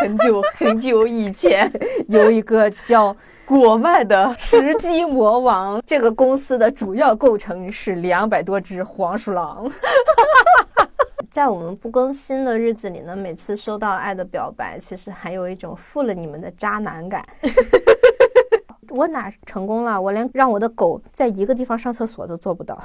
很久很久以前，有一个叫果麦的吃鸡魔王，这个公司的主要构成是两百多只黄鼠狼。在我们不更新的日子里呢，每次收到爱的表白，其实还有一种负了你们的渣男感。我哪成功了？我连让我的狗在一个地方上厕所都做不到。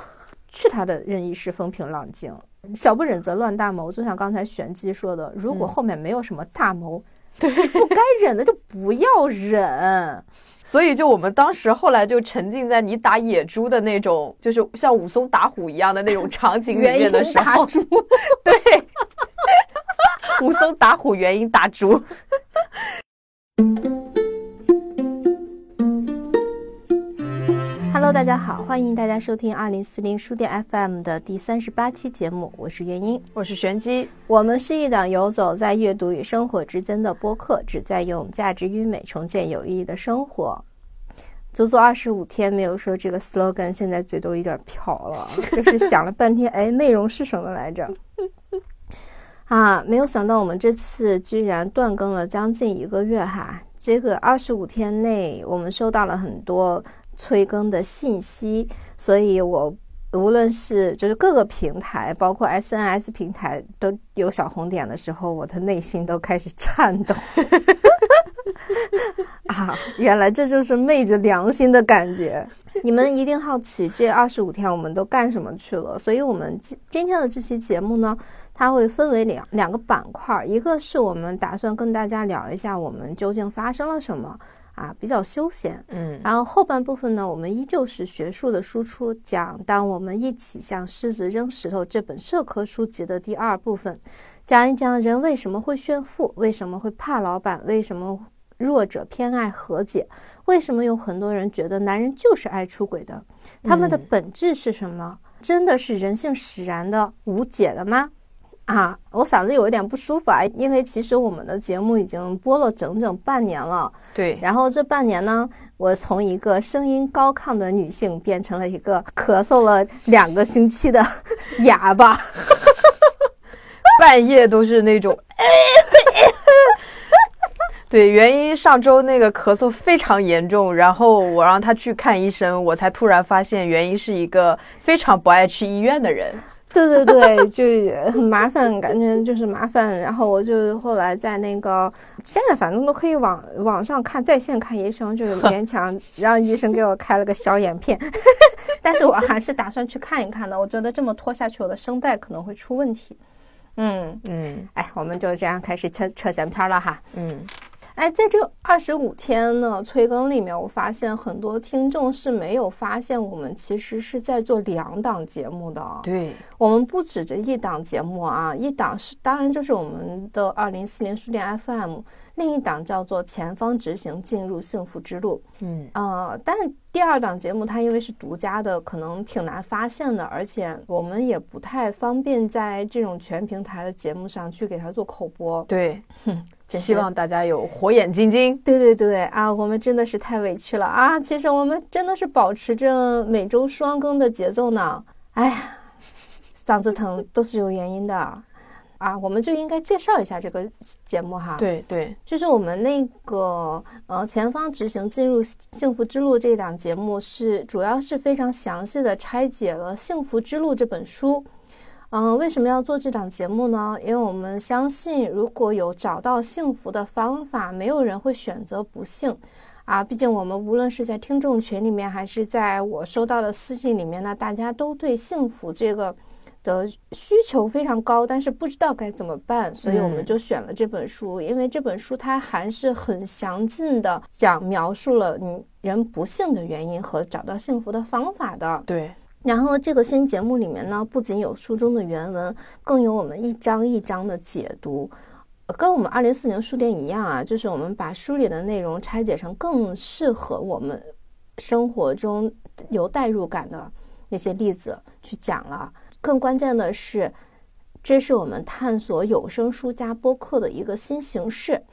去他的任意是风平浪静，小不忍则乱大谋。就像刚才玄机说的，如果后面没有什么大谋，对，不该忍的就不要忍。所以，就我们当时后来就沉浸在你打野猪的那种，就是像武松打虎一样的那种场景里面的时候，对，武松打虎，原因打猪。Hello，大家好，欢迎大家收听二零四零书店 FM 的第三十八期节目，我是元英，我是玄机，我们是一档游走在阅读与生活之间的播客，旨在用价值与美重建有意义的生活。足足二十五天没有说这个 slogan，现在嘴都有点瓢了，就是想了半天，哎，内容是什么来着？啊，没有想到我们这次居然断更了将近一个月哈，这个二十五天内我们收到了很多。催更的信息，所以我无论是就是各个平台，包括 SNS 平台都有小红点的时候，我的内心都开始颤抖。啊，原来这就是昧着良心的感觉。你们一定好奇这二十五天我们都干什么去了，所以我们今今天的这期节目呢，它会分为两两个板块，一个是我们打算跟大家聊一下我们究竟发生了什么。啊，比较休闲，嗯，然后后半部分呢，我们依旧是学术的输出，讲当我们一起向狮子扔石头这本社科书籍的第二部分，讲一讲人为什么会炫富，为什么会怕老板，为什么弱者偏爱和解，为什么有很多人觉得男人就是爱出轨的，他们的本质是什么？真的是人性使然的无解的吗？啊，我嗓子有一点不舒服啊，因为其实我们的节目已经播了整整半年了。对，然后这半年呢，我从一个声音高亢的女性变成了一个咳嗽了两个星期的 哑巴，半夜都是那种。对，原因上周那个咳嗽非常严重，然后我让他去看医生，我才突然发现原因是一个非常不爱去医院的人。对对对，就很麻烦，感觉就是麻烦。然后我就后来在那个，现在反正都可以网网上看在线看医生，就是勉强让医生给我开了个小眼片。但是我还是打算去看一看的。我觉得这么拖下去，我的声带可能会出问题。嗯嗯，哎，我们就这样开始扯扯闲篇了哈。嗯。哎，在这二十五天呢催更里面，我发现很多听众是没有发现我们其实是在做两档节目的。对，我们不止这一档节目啊，一档是当然就是我们的二零四零书店 FM，另一档叫做前方直行进入幸福之路。嗯，呃，但第二档节目它因为是独家的，可能挺难发现的，而且我们也不太方便在这种全平台的节目上去给它做口播。对，哼。希望大家有火眼金睛。对对对啊，我们真的是太委屈了啊！其实我们真的是保持着每周双更的节奏呢。哎呀，嗓子疼都是有原因的啊！我们就应该介绍一下这个节目哈。对对，就是我们那个呃前方直行进入幸福之路这档节目是主要是非常详细的拆解了《幸福之路》这本书。嗯，为什么要做这档节目呢？因为我们相信，如果有找到幸福的方法，没有人会选择不幸啊。毕竟我们无论是在听众群里面，还是在我收到的私信里面呢，大家都对幸福这个的需求非常高，但是不知道该怎么办，所以我们就选了这本书。因为这本书它还是很详尽的讲描述了你人不幸的原因和找到幸福的方法的。对。然后这个新节目里面呢，不仅有书中的原文，更有我们一章一章的解读，跟我们二零四零书店一样啊，就是我们把书里的内容拆解成更适合我们生活中有代入感的那些例子去讲了。更关键的是，这是我们探索有声书加播客的一个新形式。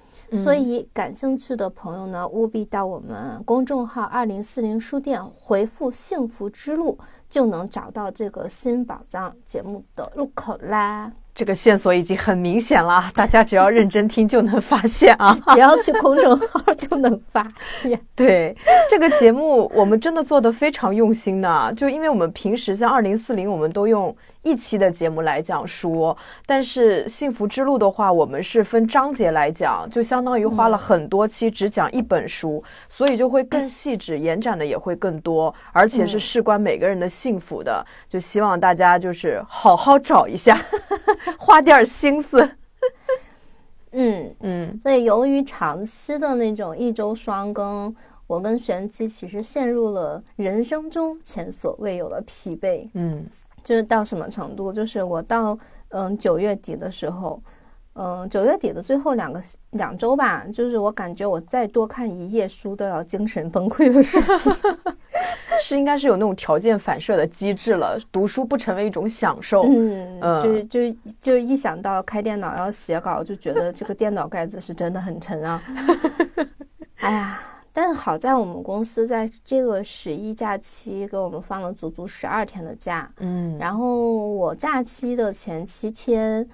所以，感兴趣的朋友呢，务必到我们公众号“二零四零书店”回复“幸福之路”，就能找到这个新宝藏节目的入口啦。这个线索已经很明显了，大家只要认真听就能发现啊！只要去公众号就能发现。对这个节目，我们真的做的非常用心的，就因为我们平时像二零四零，我们都用一期的节目来讲书，但是幸福之路的话，我们是分章节来讲，就相当于花了很多期只讲一本书，所以就会更细致，延展的也会更多，而且是事关每个人的幸福的。就希望大家就是好好找一下。花点心思，嗯嗯，所以由于长期的那种一周双更，我跟玄机其实陷入了人生中前所未有的疲惫。嗯，就是到什么程度？就是我到嗯九月底的时候。嗯，九月底的最后两个两周吧，就是我感觉我再多看一页书都要精神崩溃的时候，是应该是有那种条件反射的机制了，读书不成为一种享受。嗯，就是就就一想到开电脑要写稿，就觉得这个电脑盖子是真的很沉啊。哎呀，但是好在我们公司在这个十一假期给我们放了足足十二天的假。嗯，然后我假期的前七天。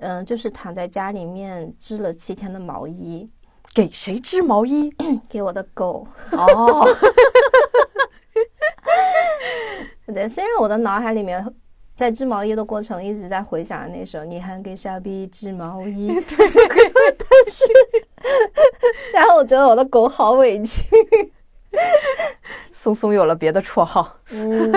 嗯，就是躺在家里面织了七天的毛衣，给谁织毛衣？给我的狗。哦，对，虽然我的脑海里面在织毛衣的过程一直在回想那首《你还给傻逼织毛衣》，但是，但是，然后我觉得我的狗好委屈。松松有了别的绰号。嗯。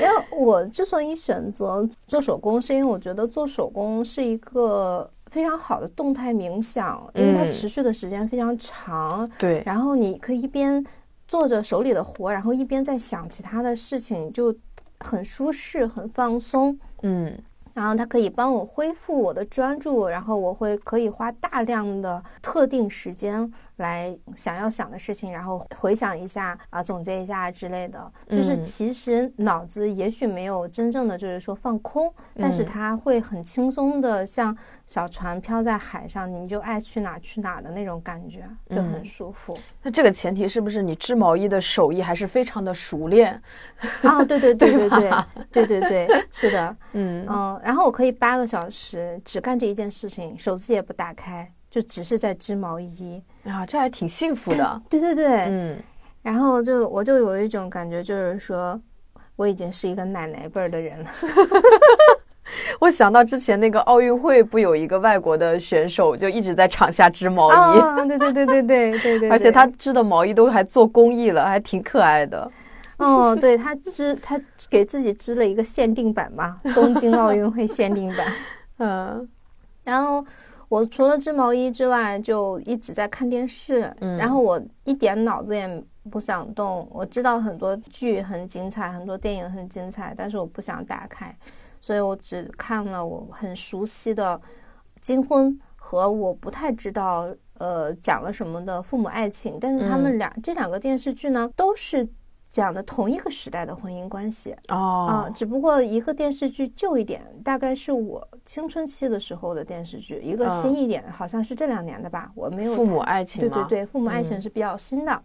因为我之所以选择做手工，是因为我觉得做手工是一个非常好的动态冥想，因为它持续的时间非常长。对，然后你可以一边做着手里的活，然后一边在想其他的事情，就很舒适、很放松。嗯，然后它可以帮我恢复我的专注，然后我会可以花大量的特定时间。来想要想的事情，然后回想一下啊，总结一下之类的。就是其实脑子也许没有真正的，就是说放空，但是它会很轻松的，像小船飘在海上，你就爱去哪去哪的那种感觉，就很舒服。那这个前提是不是你织毛衣的手艺还是非常的熟练？啊，对对对 对对对对对，是的。嗯，然后我可以八个小时只干这一件事情，手机也不打开。就只是在织毛衣啊，这还挺幸福的。对对对，嗯，然后就我就有一种感觉，就是说我已经是一个奶奶辈儿的人了。我想到之前那个奥运会，不有一个外国的选手就一直在场下织毛衣？啊，对对对对对对对。而且他织的毛衣都还做公益了，还挺可爱的。哦，对他织，他给自己织了一个限定版嘛，东京奥运会限定版。嗯，然后。我除了织毛衣之外，就一直在看电视，然后我一点脑子也不想动。我知道很多剧很精彩，很多电影很精彩，但是我不想打开，所以我只看了我很熟悉的《金婚》和我不太知道呃讲了什么的《父母爱情》，但是他们俩这两个电视剧呢都是。讲的同一个时代的婚姻关系哦啊，只不过一个电视剧旧一点，大概是我青春期的时候的电视剧；一个新一点，好像是这两年的吧，我没有。父母爱情对对对，父母爱情是比较新的，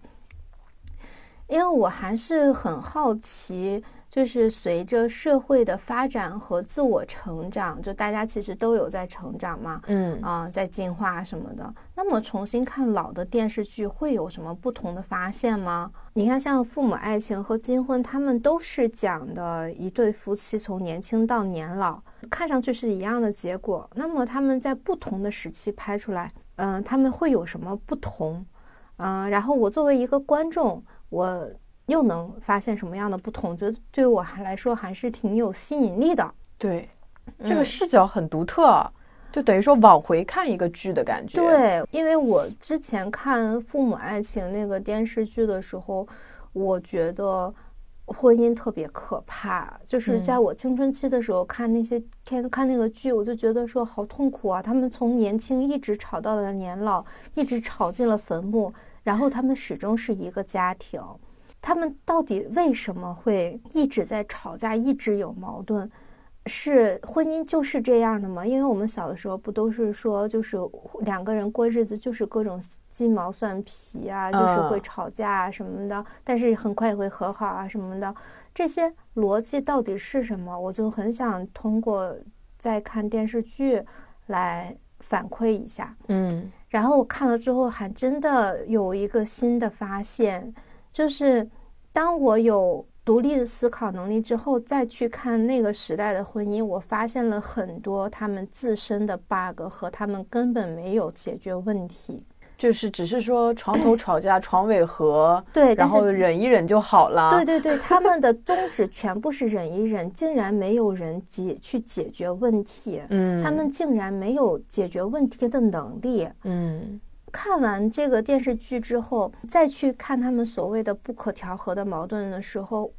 因为我还是很好奇。就是随着社会的发展和自我成长，就大家其实都有在成长嘛，嗯啊，在进化什么的。那么重新看老的电视剧会有什么不同的发现吗？你看，像《父母爱情》和《金婚》，他们都是讲的一对夫妻从年轻到年老，看上去是一样的结果。那么他们在不同的时期拍出来，嗯，他们会有什么不同？嗯，然后我作为一个观众，我。又能发现什么样的不同？觉得对我还来说还是挺有吸引力的。对，这个视角很独特，就等于说往回看一个剧的感觉。对，因为我之前看《父母爱情》那个电视剧的时候，我觉得婚姻特别可怕。就是在我青春期的时候看那些看看那个剧，我就觉得说好痛苦啊！他们从年轻一直吵到了年老，一直吵进了坟墓，然后他们始终是一个家庭。他们到底为什么会一直在吵架，一直有矛盾？是婚姻就是这样的吗？因为我们小的时候不都是说，就是两个人过日子就是各种鸡毛蒜皮啊，就是会吵架啊什么的，但是很快也会和好啊什么的。这些逻辑到底是什么？我就很想通过在看电视剧来反馈一下。嗯，然后我看了之后，还真的有一个新的发现，就是当我有独立的思考能力之后，再去看那个时代的婚姻，我发现了很多他们自身的 bug 和他们根本没有解决问题。就是只是说床头吵架床尾和，对，然后忍一忍就好了。对对对，他们的宗旨全部是忍一忍，竟然没有人解去解决问题。嗯，他们竟然没有解决问题的能力。嗯，看完这个电视剧之后，再去看他们所谓的不可调和的矛盾的时候，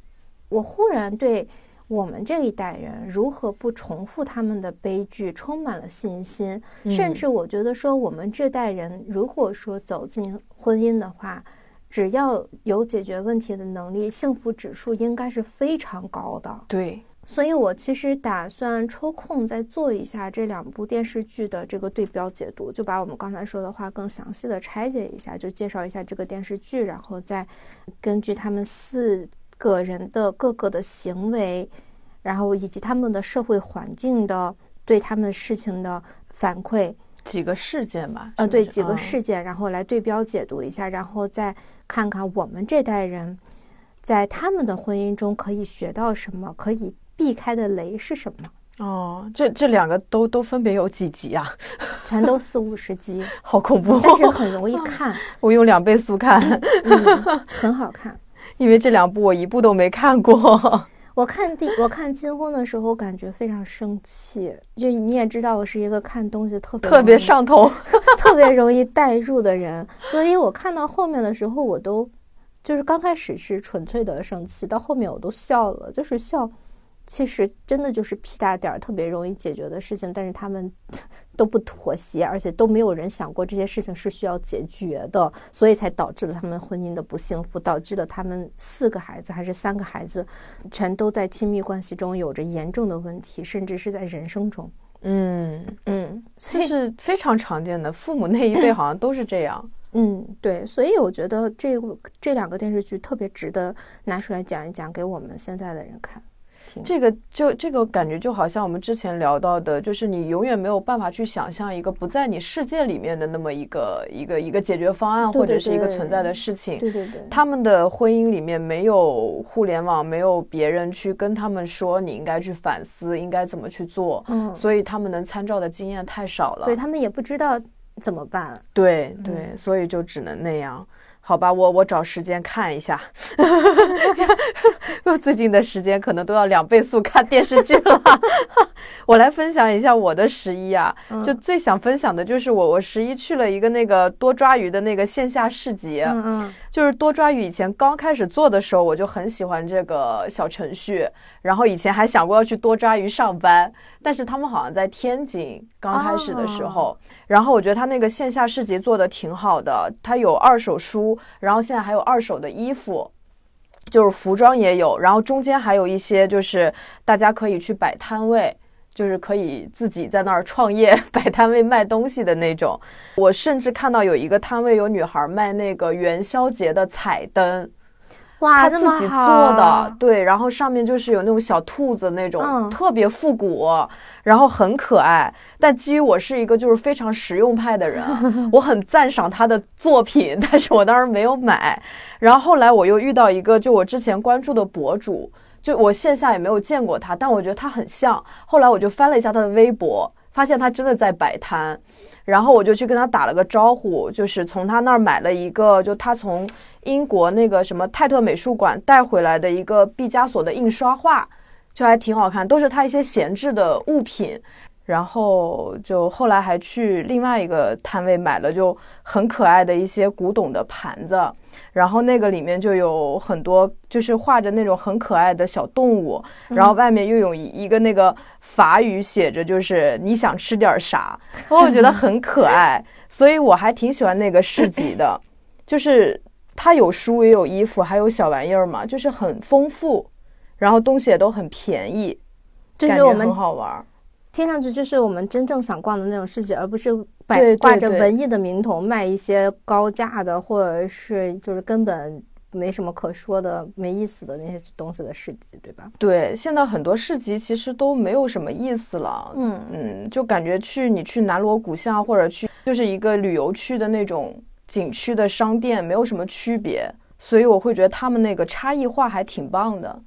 我忽然对。我们这一代人如何不重复他们的悲剧，充满了信心。甚至我觉得说，我们这代人如果说走进婚姻的话，只要有解决问题的能力，幸福指数应该是非常高的。对，所以我其实打算抽空再做一下这两部电视剧的这个对标解读，就把我们刚才说的话更详细的拆解一下，就介绍一下这个电视剧，然后再根据他们四。个人的各个的行为，然后以及他们的社会环境的对他们事情的反馈，几个事件吧，呃，对几个事件，然后来对标解读一下，然后再看看我们这代人在他们的婚姻中可以学到什么，可以避开的雷是什么。哦，这这两个都都分别有几集啊？全都四五十集，好恐怖，但是很容易看。我用两倍速看，很好看。因为这两部我一部都没看过。我看第我看金婚的时候，感觉非常生气。就你也知道，我是一个看东西特别特别上头、特别容易代入的人，所以我看到后面的时候，我都就是刚开始是纯粹的生气，到后面我都笑了，就是笑。其实真的就是屁大点儿，特别容易解决的事情，但是他们 都不妥协，而且都没有人想过这些事情是需要解决的，所以才导致了他们婚姻的不幸福，导致了他们四个孩子还是三个孩子，全都在亲密关系中有着严重的问题，甚至是在人生中。嗯嗯，这是非常常见的，父母那一辈好像都是这样。嗯，对，所以我觉得这这两个电视剧特别值得拿出来讲一讲，给我们现在的人看。这个就这个感觉就好像我们之前聊到的，就是你永远没有办法去想象一个不在你世界里面的那么一个一个一个解决方案或者是一个存在的事情。对对对，他们的婚姻里面没有互联网，没有别人去跟他们说你应该去反思，应该怎么去做。嗯，所以他们能参照的经验太少了，对他们也不知道怎么办。对对，所以就只能那样。好吧，我我找时间看一下。最近的时间可能都要两倍速看电视剧了。我来分享一下我的十一啊，就最想分享的就是我我十一去了一个那个多抓鱼的那个线下市集。嗯嗯，就是多抓鱼以前刚开始做的时候，我就很喜欢这个小程序，然后以前还想过要去多抓鱼上班，但是他们好像在天津刚开始的时候。然后我觉得他那个线下市集做的挺好的，他有二手书，然后现在还有二手的衣服，就是服装也有，然后中间还有一些就是大家可以去摆摊位，就是可以自己在那儿创业 摆摊位卖东西的那种。我甚至看到有一个摊位有女孩卖那个元宵节的彩灯。哇，他自己做的，对，然后上面就是有那种小兔子那种，特别复古，然后很可爱。但基于我是一个就是非常实用派的人，我很赞赏他的作品，但是我当时没有买。然后后来我又遇到一个就我之前关注的博主，就我线下也没有见过他，但我觉得他很像。后来我就翻了一下他的微博，发现他真的在摆摊。然后我就去跟他打了个招呼，就是从他那儿买了一个，就他从英国那个什么泰特美术馆带回来的一个毕加索的印刷画，就还挺好看，都是他一些闲置的物品。然后就后来还去另外一个摊位买了，就很可爱的一些古董的盘子。然后那个里面就有很多，就是画着那种很可爱的小动物，然后外面又有一个那个法语写着，就是你想吃点啥，我觉得很可爱，所以我还挺喜欢那个市集的，就是它有书也有衣服，还有小玩意儿嘛，就是很丰富，然后东西也都很便宜，感觉很好玩。听上去就是我们真正想逛的那种市集，而不是摆挂着文艺的名头卖一些高价的，或者是就是根本没什么可说的、没意思的那些东西的市集，对吧？对，现在很多市集其实都没有什么意思了。嗯嗯，就感觉去你去南锣鼓巷或者去就是一个旅游区的那种景区的商店，没有什么区别。所以我会觉得他们那个差异化还挺棒的。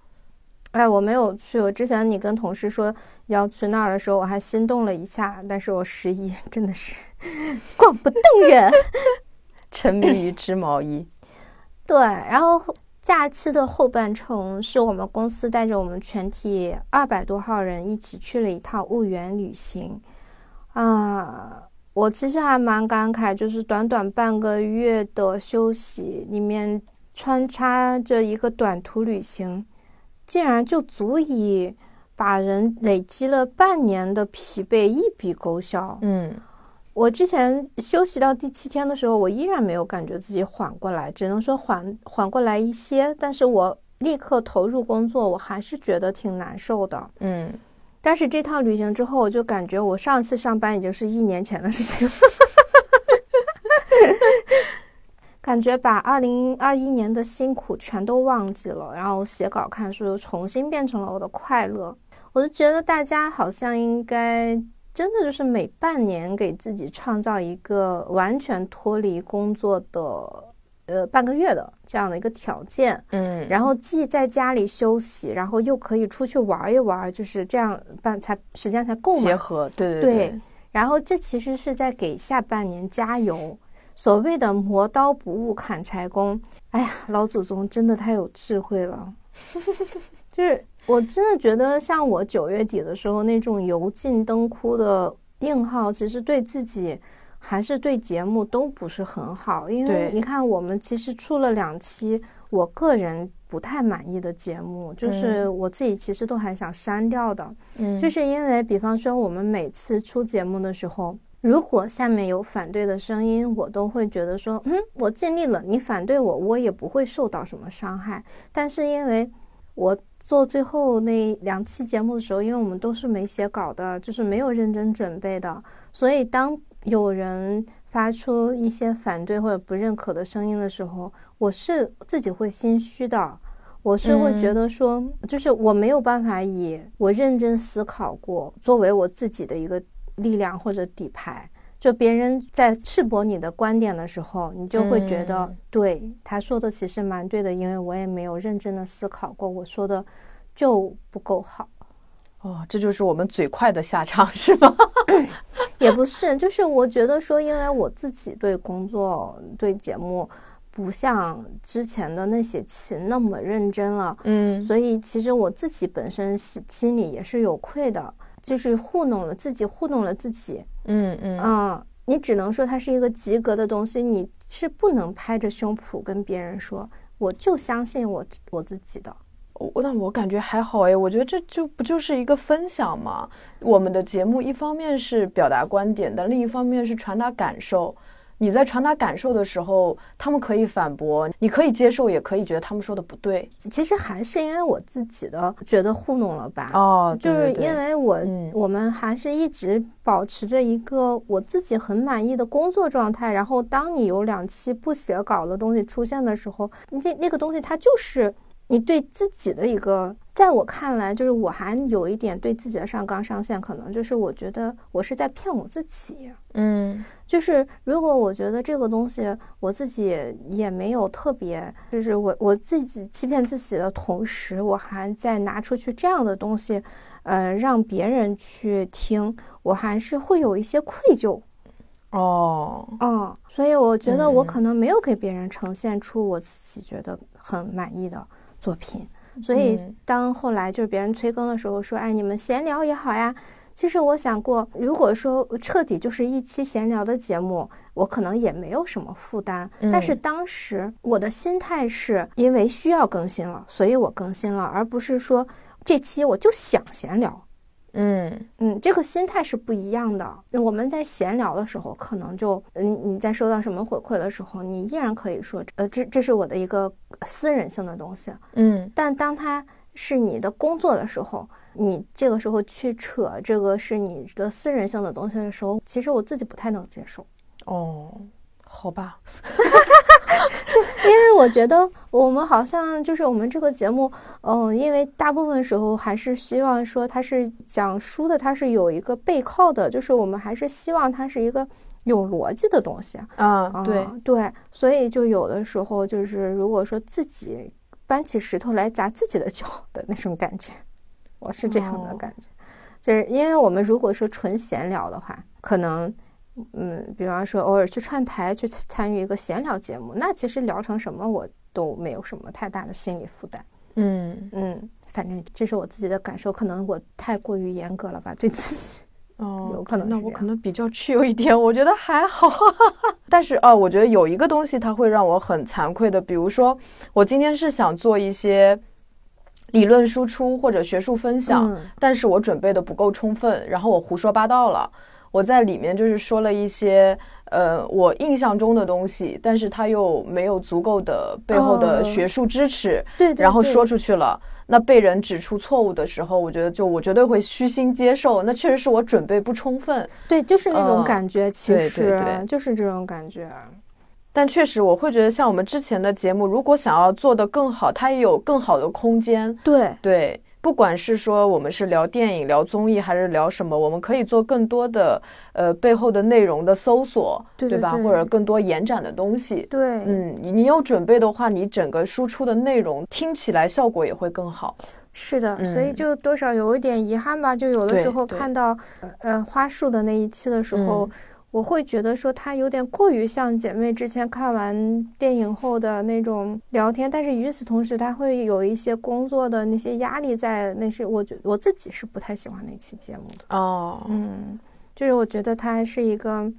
哎，我没有去。我之前你跟同事说要去那儿的时候，我还心动了一下。但是我十一真的是逛不动人，沉迷于织毛衣。对，然后假期的后半程是我们公司带着我们全体二百多号人一起去了一趟婺源旅行。啊，我其实还蛮感慨，就是短短半个月的休息里面穿插着一个短途旅行。竟然就足以把人累积了半年的疲惫一笔勾销。嗯，我之前休息到第七天的时候，我依然没有感觉自己缓过来，只能说缓缓过来一些。但是我立刻投入工作，我还是觉得挺难受的。嗯，但是这趟旅行之后，我就感觉我上次上班已经是一年前的事情。感觉把二零二一年的辛苦全都忘记了，然后写稿看书又重新变成了我的快乐。我就觉得大家好像应该真的就是每半年给自己创造一个完全脱离工作的呃半个月的这样的一个条件，嗯，然后既在家里休息，然后又可以出去玩一玩，就是这样办才时间才够嘛。结合，对对对。然后这其实是在给下半年加油。所谓的磨刀不误砍柴工，哎呀，老祖宗真的太有智慧了。就是我真的觉得，像我九月底的时候那种油尽灯枯的定号，其实对自己还是对节目都不是很好。因为你看，我们其实出了两期我个人不太满意的节目，就是我自己其实都还想删掉的。嗯，就是因为，比方说我们每次出节目的时候。如果下面有反对的声音，我都会觉得说，嗯，我尽力了，你反对我，我也不会受到什么伤害。但是因为我做最后那两期节目的时候，因为我们都是没写稿的，就是没有认真准备的，所以当有人发出一些反对或者不认可的声音的时候，我是自己会心虚的，我是会觉得说，就是我没有办法以我认真思考过作为我自己的一个。力量或者底牌，就别人在赤膊你的观点的时候，你就会觉得对他说的其实蛮对的，因为我也没有认真的思考过，我说的就不够好。哦，这就是我们嘴快的下场 是吗？也不是，就是我觉得说，因为我自己对工作、对节目不像之前的那些期那么认真了，嗯，所以其实我自己本身心心里也是有愧的。就是糊弄了自己，糊弄了自己。嗯嗯啊，你只能说它是一个及格的东西，你是不能拍着胸脯跟别人说，我就相信我我自己的。我那我感觉还好哎，我觉得这就不就是一个分享嘛？我们的节目一方面是表达观点，但另一方面是传达感受。你在传达感受的时候，他们可以反驳，你可以接受，也可以觉得他们说的不对。其实还是因为我自己的觉得糊弄了吧？哦，就是因为我我们还是一直保持着一个我自己很满意的工作状态。然后当你有两期不写稿的东西出现的时候，那那个东西它就是你对自己的一个。在我看来，就是我还有一点对自己的上纲上线，可能就是我觉得我是在骗我自己。嗯，就是如果我觉得这个东西我自己也没有特别，就是我我自己欺骗自己的同时，我还在拿出去这样的东西，呃，让别人去听，我还是会有一些愧疚。哦，哦，所以我觉得我可能没有给别人呈现出我自己觉得很满意的作品。所以，当后来就是别人催更的时候，说：“哎，你们闲聊也好呀。”其实我想过，如果说彻底就是一期闲聊的节目，我可能也没有什么负担。但是当时我的心态是因为需要更新了，所以我更新了，而不是说这期我就想闲聊。嗯嗯，这个心态是不一样的。我们在闲聊的时候，可能就嗯，你在收到什么回馈的时候，你依然可以说，呃，这这是我的一个私人性的东西。嗯，但当它是你的工作的时候，你这个时候去扯这个是你的私人性的东西的时候，其实我自己不太能接受。哦，好吧。对，因为我觉得我们好像就是我们这个节目，嗯，因为大部分时候还是希望说它是讲书的，它是有一个背靠的，就是我们还是希望它是一个有逻辑的东西啊。对对，所以就有的时候就是如果说自己搬起石头来砸自己的脚的那种感觉，我是这样的感觉，就是因为我们如果说纯闲聊的话，可能。嗯，比方说偶尔去串台去参与一个闲聊节目，那其实聊成什么我都没有什么太大的心理负担。嗯嗯，反正这是我自己的感受，可能我太过于严格了吧，对自己。哦，有可能那我可能比较去有一点，我觉得还好。但是啊，我觉得有一个东西它会让我很惭愧的，比如说我今天是想做一些理论输出或者学术分享，但是我准备的不够充分，然后我胡说八道了。我在里面就是说了一些，呃，我印象中的东西，但是他又没有足够的背后的学术支持，对，然后说出去了，那被人指出错误的时候，我觉得就我绝对会虚心接受，那确实是我准备不充分，对，就是那种感觉，其实就是这种感觉。但确实，我会觉得像我们之前的节目，如果想要做得更好，它也有更好的空间，对。对。不管是说我们是聊电影、聊综艺，还是聊什么，我们可以做更多的呃背后的内容的搜索，对吧？或者更多延展的东西。对，嗯，你有准备的话，你整个输出的内容听起来效果也会更好。是的，所以就多少有一点遗憾吧。就有的时候看到呃花束的那一期的时候。我会觉得说他有点过于像姐妹之前看完电影后的那种聊天，但是与此同时，他会有一些工作的那些压力在。那是我觉我自己是不太喜欢那期节目的哦，嗯，就是我觉得它还是一个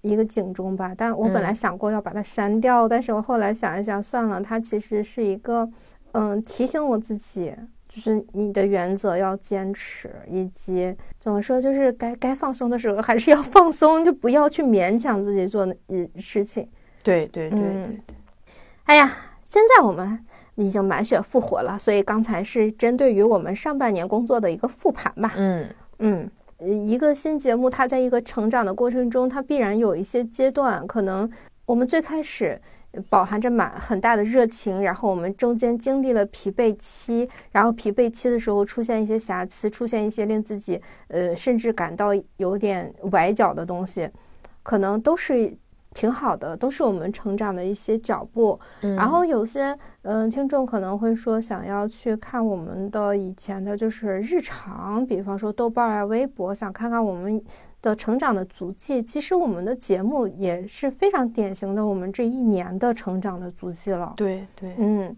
一个警钟吧。但我本来想过要把它删掉，但是我后来想一想，算了，它其实是一个嗯提醒我自己。就是你的原则要坚持，以及怎么说，就是该该放松的时候还是要 放松，就不要去勉强自己做嗯事情。对对对对对。哎呀，现在我们已经满血复活了，所以刚才是针对于我们上半年工作的一个复盘吧。嗯嗯，一个新节目，它在一个成长的过程中，它必然有一些阶段，可能我们最开始。饱含着满很大的热情，然后我们中间经历了疲惫期，然后疲惫期的时候出现一些瑕疵，出现一些令自己呃甚至感到有点崴脚的东西，可能都是。挺好的，都是我们成长的一些脚步。然后有些嗯，听众可能会说想要去看我们的以前的，就是日常，比方说豆瓣啊、微博，想看看我们的成长的足迹。其实我们的节目也是非常典型的，我们这一年的成长的足迹了。对对，嗯。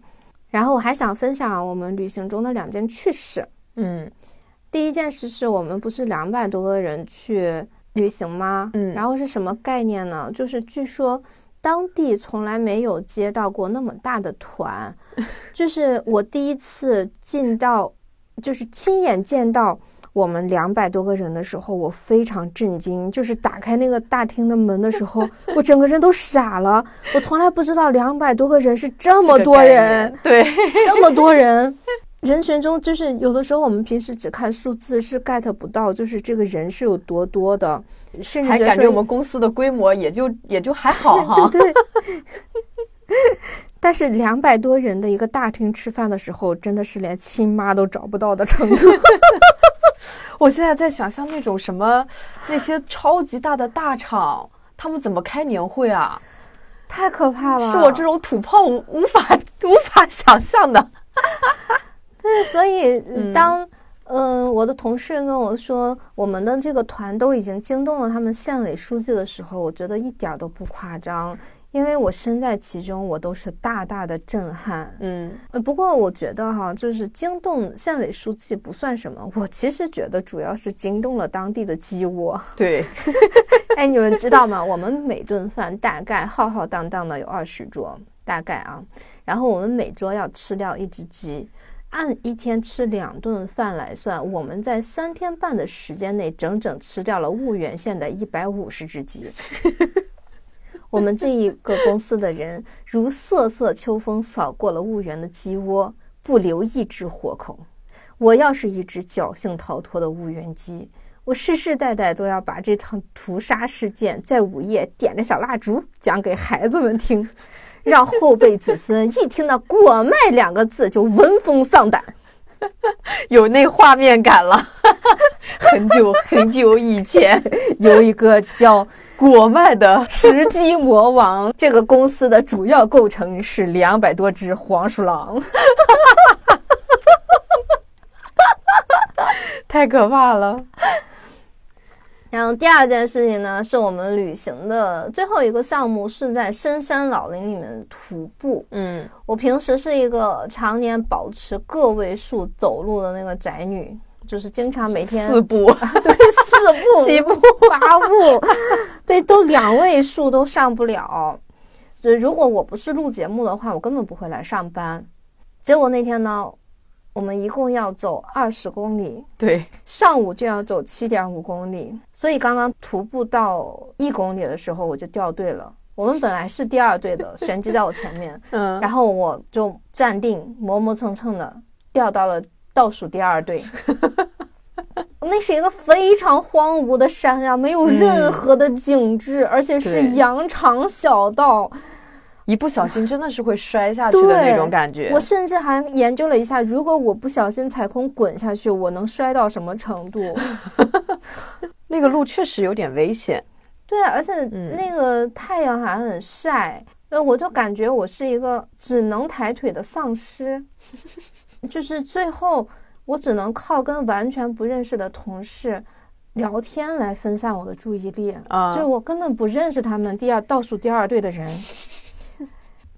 然后我还想分享我们旅行中的两件趣事。嗯，第一件事是我们不是两百多个人去。旅行吗？嗯，然后是什么概念呢？就是据说当地从来没有接到过那么大的团，就是我第一次进到，就是亲眼见到我们两百多个人的时候，我非常震惊。就是打开那个大厅的门的时候，我整个人都傻了。我从来不知道两百多个人是这么多人，对，这么多人。人群中，就是有的时候我们平时只看数字是 get 不到，就是这个人是有多多的，甚至还感觉我们公司的规模也就也就还好哈。对对。但是两百多人的一个大厅吃饭的时候，真的是连亲妈都找不到的程度。我现在在想象那种什么那些超级大的大厂，他们怎么开年会啊？太可怕了，是我这种土炮无无法无法想象的。对，所以当嗯我的同事跟我说我们的这个团都已经惊动了他们县委书记的时候，我觉得一点都不夸张，因为我身在其中，我都是大大的震撼。嗯，不过我觉得哈，就是惊动县委书记不算什么，我其实觉得主要是惊动了当地的鸡窝。对，哎，你们知道吗？我们每顿饭大概浩浩荡荡的有二十桌，大概啊，然后我们每桌要吃掉一只鸡。按一天吃两顿饭来算，我们在三天半的时间内整整吃掉了婺源县的一百五十只鸡。我们这一个公司的人如瑟瑟秋风扫过了婺源的鸡窝，不留一只活口。我要是一只侥幸逃脱的婺源鸡，我世世代代都要把这场屠杀事件在午夜点着小蜡烛讲给孩子们听。让后辈子孙一听到“果麦”两个字就闻风丧胆。有那画面感了。很久很久以前，有一个叫果麦的吃鸡魔王，这个公司的主要构成是两百多只黄鼠狼。太可怕了。然后第二件事情呢，是我们旅行的最后一个项目，是在深山老林里面徒步。嗯，我平时是一个常年保持个位数走路的那个宅女，就是经常每天四步，对，四步、七步、八步，对，都两位数都上不了。就如果我不是录节目的话，我根本不会来上班。结果那天呢？我们一共要走二十公里，对，上午就要走七点五公里，所以刚刚徒步到一公里的时候我就掉队了。我们本来是第二队的，玄机在我前面，嗯，然后我就站定，磨磨蹭蹭的掉到了倒数第二队。那是一个非常荒芜的山呀，没有任何的景致，而且是羊肠小道。一不小心真的是会摔下去的那种感觉。我甚至还研究了一下，如果我不小心踩空滚下去，我能摔到什么程度？那个路确实有点危险。对，而且那个太阳还很晒，那我就感觉我是一个只能抬腿的丧尸。就是最后我只能靠跟完全不认识的同事聊天来分散我的注意力。啊，就是我根本不认识他们第二倒数第二队的人。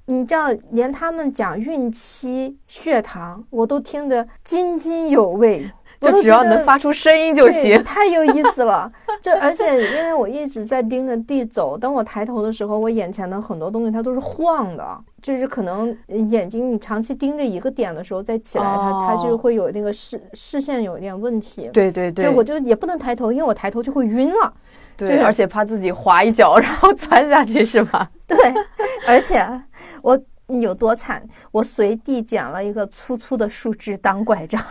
你知道，连他们讲孕期血糖，我都听得津津有味。就只要能发出声音就行，太有意思了。就而且因为我一直在盯着地走，当我抬头的时候，我眼前的很多东西它都是晃的，就是可能眼睛你长期盯着一个点的时候再起来，它它就会有那个视视线有一点问题。对对对，就我就也不能抬头，因为我抬头就会晕了。对，而且怕自己滑一脚，然后窜下去，是吧？对，而且我有多惨，我随地捡了一个粗粗的树枝当拐杖，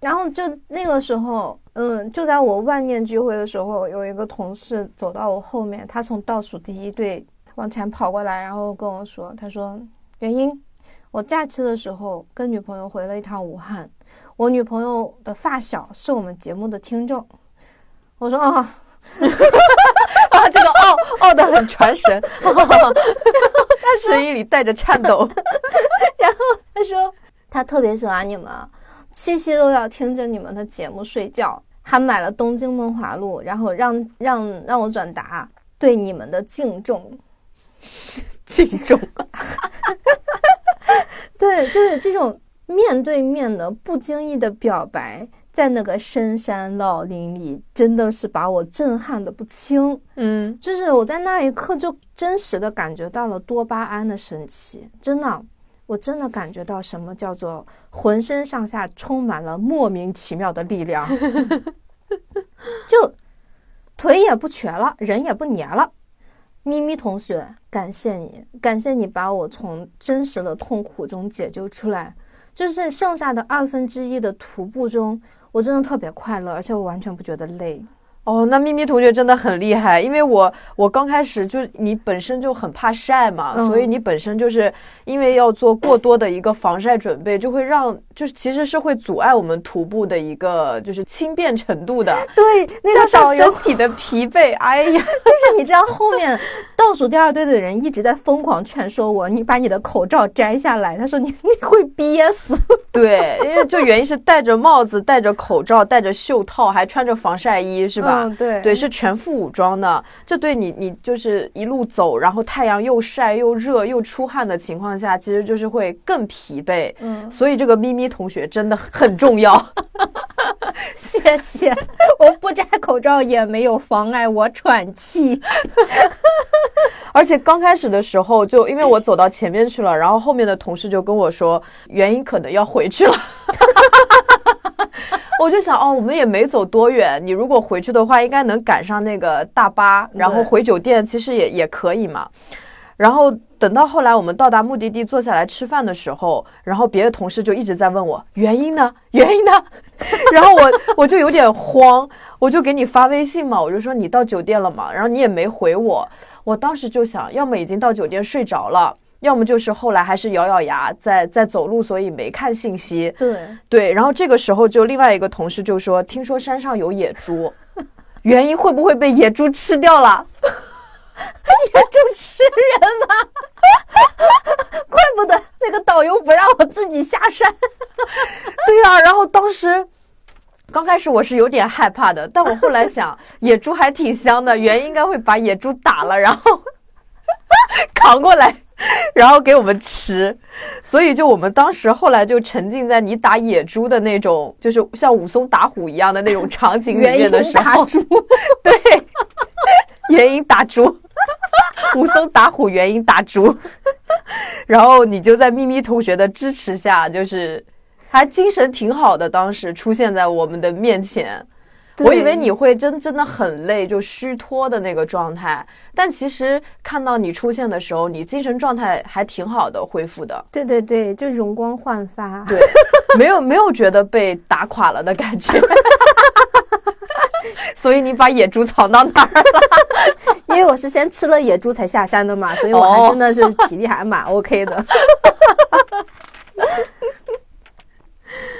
然后就那个时候，嗯，就在我万念俱灰的时候，有一个同事走到我后面，他从倒数第一队往前跑过来，然后跟我说：“他说，原因，我假期的时候跟女朋友回了一趟武汉。”我女朋友的发小是我们节目的听众，我说啊，啊，这个傲傲的很传神，他 声音里带着颤抖。然后他说他特别喜欢你们，七夕都要听着你们的节目睡觉，还买了《东京梦华录》，然后让让让我转达对你们的敬重，敬重。对，就是这种。面对面的不经意的表白，在那个深山老林里，真的是把我震撼的不轻。嗯，就是我在那一刻就真实的感觉到了多巴胺的神奇，真的，我真的感觉到什么叫做浑身上下充满了莫名其妙的力量，就腿也不瘸了，人也不黏了。咪咪同学，感谢你，感谢你把我从真实的痛苦中解救出来。就是剩下的二分之一的徒步中，我真的特别快乐，而且我完全不觉得累。哦，那咪咪同学真的很厉害，因为我我刚开始就你本身就很怕晒嘛，所以你本身就是因为要做过多的一个防晒准备，就会让就是其实是会阻碍我们徒步的一个就是轻便程度的。对，那个导游身体的疲惫，哎呀，就是你知道后面倒数第二队的人一直在疯狂劝说我，你把你的口罩摘下来，他说你 你会憋死。对，因为就原因是戴着帽子、戴着口罩、戴着袖套，还穿着防晒衣，是吧？嗯，对，对，是全副武装的。这对你，你就是一路走，然后太阳又晒又热又出汗的情况下，其实就是会更疲惫。嗯，所以这个咪咪同学真的很重要。谢谢，我不摘口罩也没有妨碍我喘气。而且刚开始的时候，就因为我走到前面去了，然后后面的同事就跟我说，原因可能要回去了。我就想，哦，我们也没走多远，你如果回去的话，应该能赶上那个大巴，然后回酒店，其实也也可以嘛。然后等到后来我们到达目的地坐下来吃饭的时候，然后别的同事就一直在问我原因呢，原因呢，然后我我就有点慌，我就给你发微信嘛，我就说你到酒店了嘛？然后你也没回我，我当时就想，要么已经到酒店睡着了，要么就是后来还是咬咬牙在在走路，所以没看信息。对对，然后这个时候就另外一个同事就说，听说山上有野猪，原因会不会被野猪吃掉了？野猪吃人吗？怪不得那个导游不让我自己下山。对呀，然后当时刚开始我是有点害怕的，但我后来想，野猪还挺香的，原因应该会把野猪打了，然后扛过来，然后给我们吃。所以就我们当时后来就沉浸在你打野猪的那种，就是像武松打虎一样的那种场景里面的时候，对，原因打猪。武松打虎，原因打猪，然后你就在咪咪同学的支持下，就是还精神挺好的。当时出现在我们的面前，我以为你会真真的很累，就虚脱的那个状态。但其实看到你出现的时候，你精神状态还挺好的，恢复的。对对对，就容光焕发，对，没有没有觉得被打垮了的感觉。所以你把野猪藏到哪儿了？因为我是先吃了野猪才下山的嘛，所以我还真的是体力还蛮 OK 的。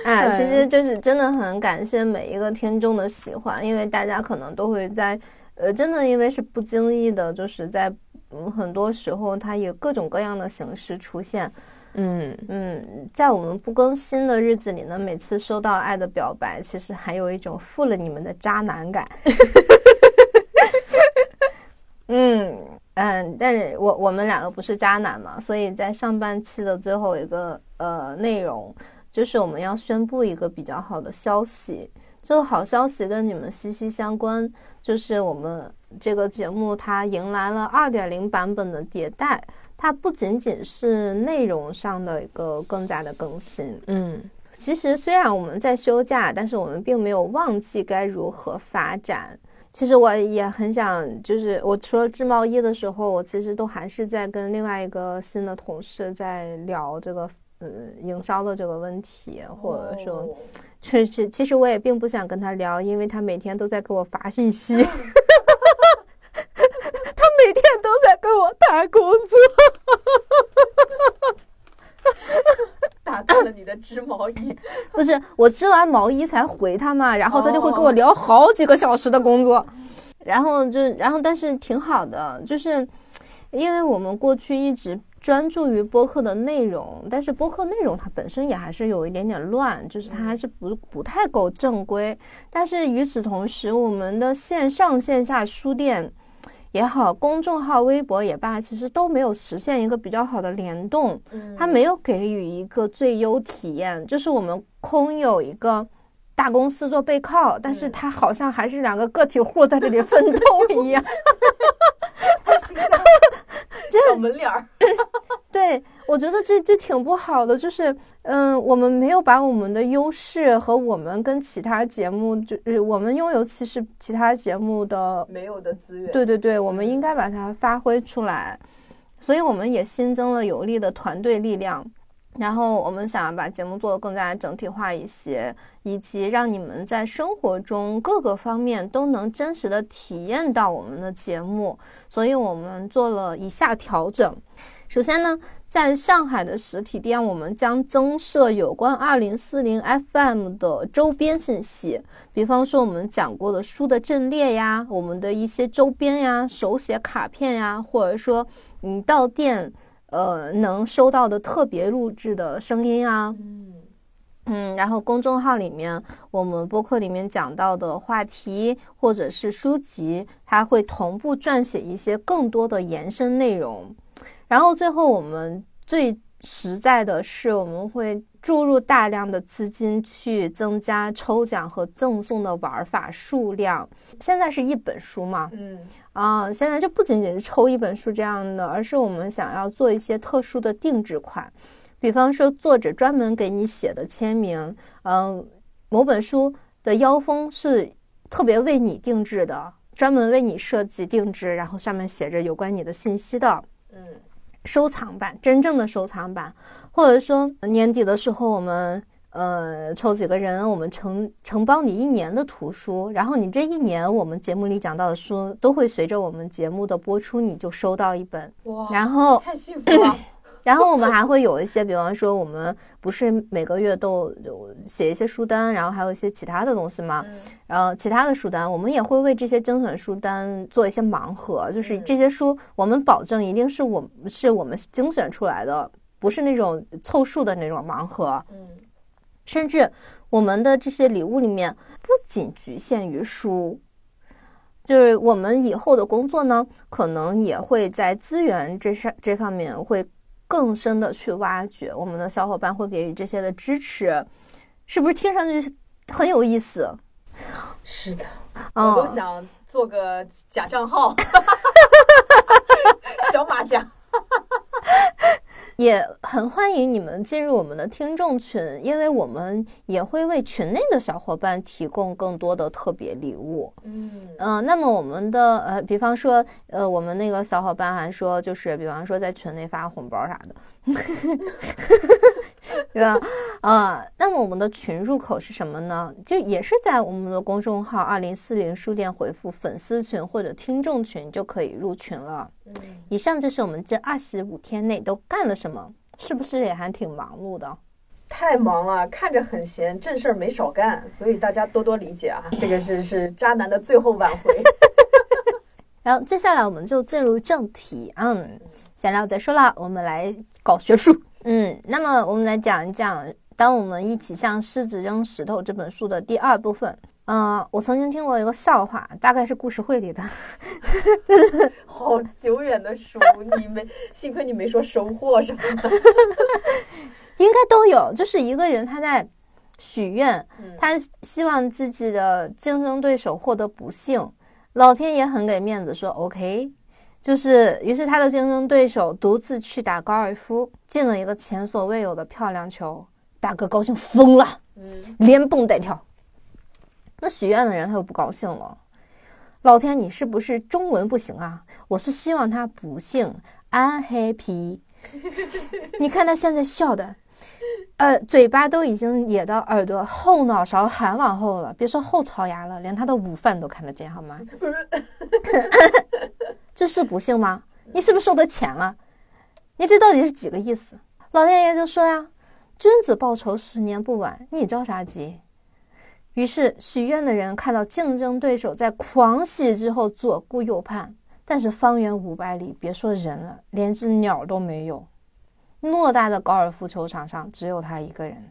哎，其实就是真的很感谢每一个听众的喜欢，因为大家可能都会在呃，真的因为是不经意的，就是在嗯很多时候它以各种各样的形式出现。嗯嗯，在我们不更新的日子里呢，每次收到爱的表白，其实还有一种负了你们的渣男感。嗯嗯，但是我我们两个不是渣男嘛，所以在上半期的最后一个呃内容，就是我们要宣布一个比较好的消息。这个好消息跟你们息息相关，就是我们这个节目它迎来了二点零版本的迭代。它不仅仅是内容上的一个更加的更新，嗯，其实虽然我们在休假，但是我们并没有忘记该如何发展。其实我也很想，就是我除了织毛衣的时候，我其实都还是在跟另外一个新的同事在聊这个呃营销的这个问题，或者说，确实，其实我也并不想跟他聊，因为他每天都在给我发信息。他每天都在跟我谈工作，打断了你的织毛衣。不是我织完毛衣才回他嘛，然后他就会跟我聊好几个小时的工作，然后就然后但是挺好的，就是因为我们过去一直专注于播客的内容，但是播客内容它本身也还是有一点点乱，就是它还是不不太够正规。但是与此同时，我们的线上线下书店。也好，公众号、微博也罢，其实都没有实现一个比较好的联动，它没有给予一个最优体验，就是我们空有一个大公司做背靠，但是它好像还是两个个体户在这里奋斗一样。小门脸儿，对我觉得这这挺不好的，就是嗯，我们没有把我们的优势和我们跟其他节目，就是我们拥有其实其他节目的没有的资源，对对对，我们应该把它发挥出来，所以我们也新增了有力的团队力量。然后我们想要把节目做得更加整体化一些，以及让你们在生活中各个方面都能真实的体验到我们的节目，所以我们做了以下调整。首先呢，在上海的实体店，我们将增设有关二零四零 FM 的周边信息，比方说我们讲过的书的阵列呀，我们的一些周边呀、手写卡片呀，或者说你到店。呃，能收到的特别录制的声音啊，嗯嗯，然后公众号里面，我们播客里面讲到的话题或者是书籍，它会同步撰写一些更多的延伸内容。然后最后，我们最实在的是，我们会注入大量的资金去增加抽奖和赠送的玩法数量。现在是一本书嘛，嗯。啊，现在就不仅仅是抽一本书这样的，而是我们想要做一些特殊的定制款，比方说作者专门给你写的签名，嗯，某本书的腰封是特别为你定制的，专门为你设计定制，然后上面写着有关你的信息的，嗯，收藏版，真正的收藏版，或者说年底的时候我们。呃，抽几个人，我们承承包你一年的图书，然后你这一年我们节目里讲到的书，都会随着我们节目的播出，你就收到一本。哇，然后太幸福了。然后我们还会有一些，比方说我们不是每个月都写一些书单，然后还有一些其他的东西嘛。然后其他的书单，我们也会为这些精选书单做一些盲盒，就是这些书，我们保证一定是我是我们精选出来的，不是那种凑数的那种盲盒。嗯。甚至我们的这些礼物里面不仅局限于书，就是我们以后的工作呢，可能也会在资源这上这方面会更深的去挖掘。我们的小伙伴会给予这些的支持，是不是听上去很有意思？是的，我都想做个假账号，小马甲。也很欢迎你们进入我们的听众群，因为我们也会为群内的小伙伴提供更多的特别礼物。嗯呃，那么我们的呃，比方说呃，我们那个小伙伴还说，就是比方说在群内发红包啥的。对吧？啊，那么我们的群入口是什么呢？就也是在我们的公众号“二零四零书店”回复“粉丝群”或者“听众群”就可以入群了。嗯，以上就是我们这二十五天内都干了什么，是不是也还挺忙碌的？太忙了，看着很闲，正事儿没少干，所以大家多多理解啊。这个是是渣男的最后挽回。然后接下来我们就进入正题，嗯，闲聊再说了，我们来搞学术。嗯，那么我们来讲一讲《当我们一起向狮子扔石头》这本书的第二部分。嗯，我曾经听过一个笑话，大概是故事会里的，好久远的书，你没幸亏你没说收获什么的，应该都有。就是一个人他在许愿，他希望自己的竞争对手获得不幸，老天爷很给面子，说 OK。就是，于是他的竞争对手独自去打高尔夫，进了一个前所未有的漂亮球，大哥高兴疯了，嗯，连蹦带跳。那许愿的人他又不高兴了，老天，你是不是中文不行啊？我是希望他不幸，unhappy。你看他现在笑的，呃，嘴巴都已经咧到耳朵后脑勺还往后了，别说后槽牙了，连他的午饭都看得见，好吗？这是不幸吗？你是不是收的钱了？你这到底是几个意思？老天爷就说呀：“君子报仇，十年不晚。”你着啥急？于是许愿的人看到竞争对手在狂喜之后左顾右盼，但是方圆五百里，别说人了，连只鸟都没有。偌大的高尔夫球场上只有他一个人。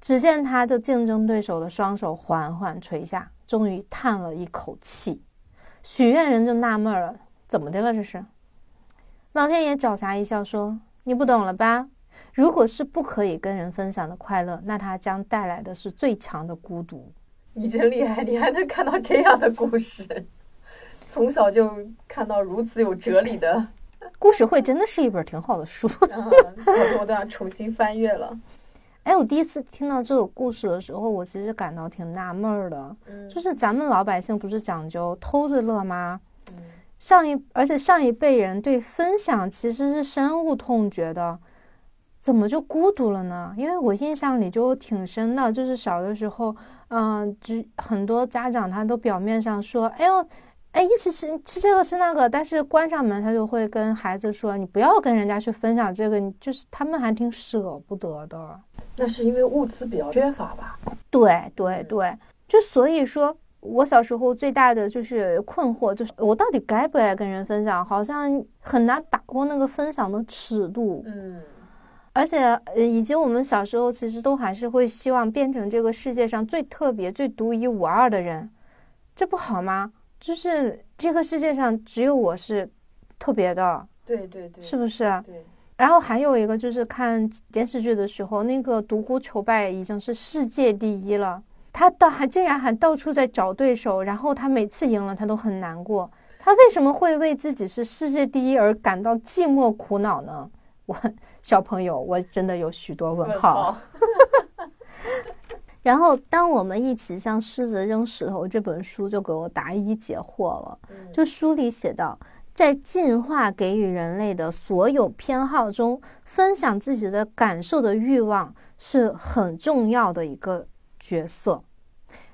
只见他的竞争对手的双手缓缓垂下，终于叹了一口气。许愿人就纳闷了，怎么的了？这是老天爷狡黠一笑说：“你不懂了吧？如果是不可以跟人分享的快乐，那它将带来的是最强的孤独。”你真厉害，你还能看到这样的故事，从小就看到如此有哲理的故事会，真的是一本挺好的书。我我都要重新翻阅了。哎，我第一次听到这个故事的时候，我其实感到挺纳闷儿的。就是咱们老百姓不是讲究偷着乐吗？上一而且上一辈人对分享其实是深恶痛绝的，怎么就孤独了呢？因为我印象里就挺深的，就是小的时候，嗯，就很多家长他都表面上说，哎呦，哎，一起吃吃这个吃那个，但是关上门他就会跟孩子说，你不要跟人家去分享这个，就是他们还挺舍不得的。那是因为物资比较缺乏吧？对对对，就所以说，我小时候最大的就是困惑，就是我到底该不该跟人分享，好像很难把握那个分享的尺度。嗯，而且呃，以及我们小时候其实都还是会希望变成这个世界上最特别、最独一无二的人，这不好吗？就是这个世界上只有我是特别的。对对对，是不是？对。然后还有一个就是看电视剧的时候，那个独孤求败已经是世界第一了，他到还竟然还到处在找对手，然后他每次赢了他都很难过，他为什么会为自己是世界第一而感到寂寞苦恼呢？我小朋友，我真的有许多问号。然后当我们一起向狮子扔石头这本书就给我答疑解惑了，就书里写道。在进化给予人类的所有偏好中，分享自己的感受的欲望是很重要的一个角色。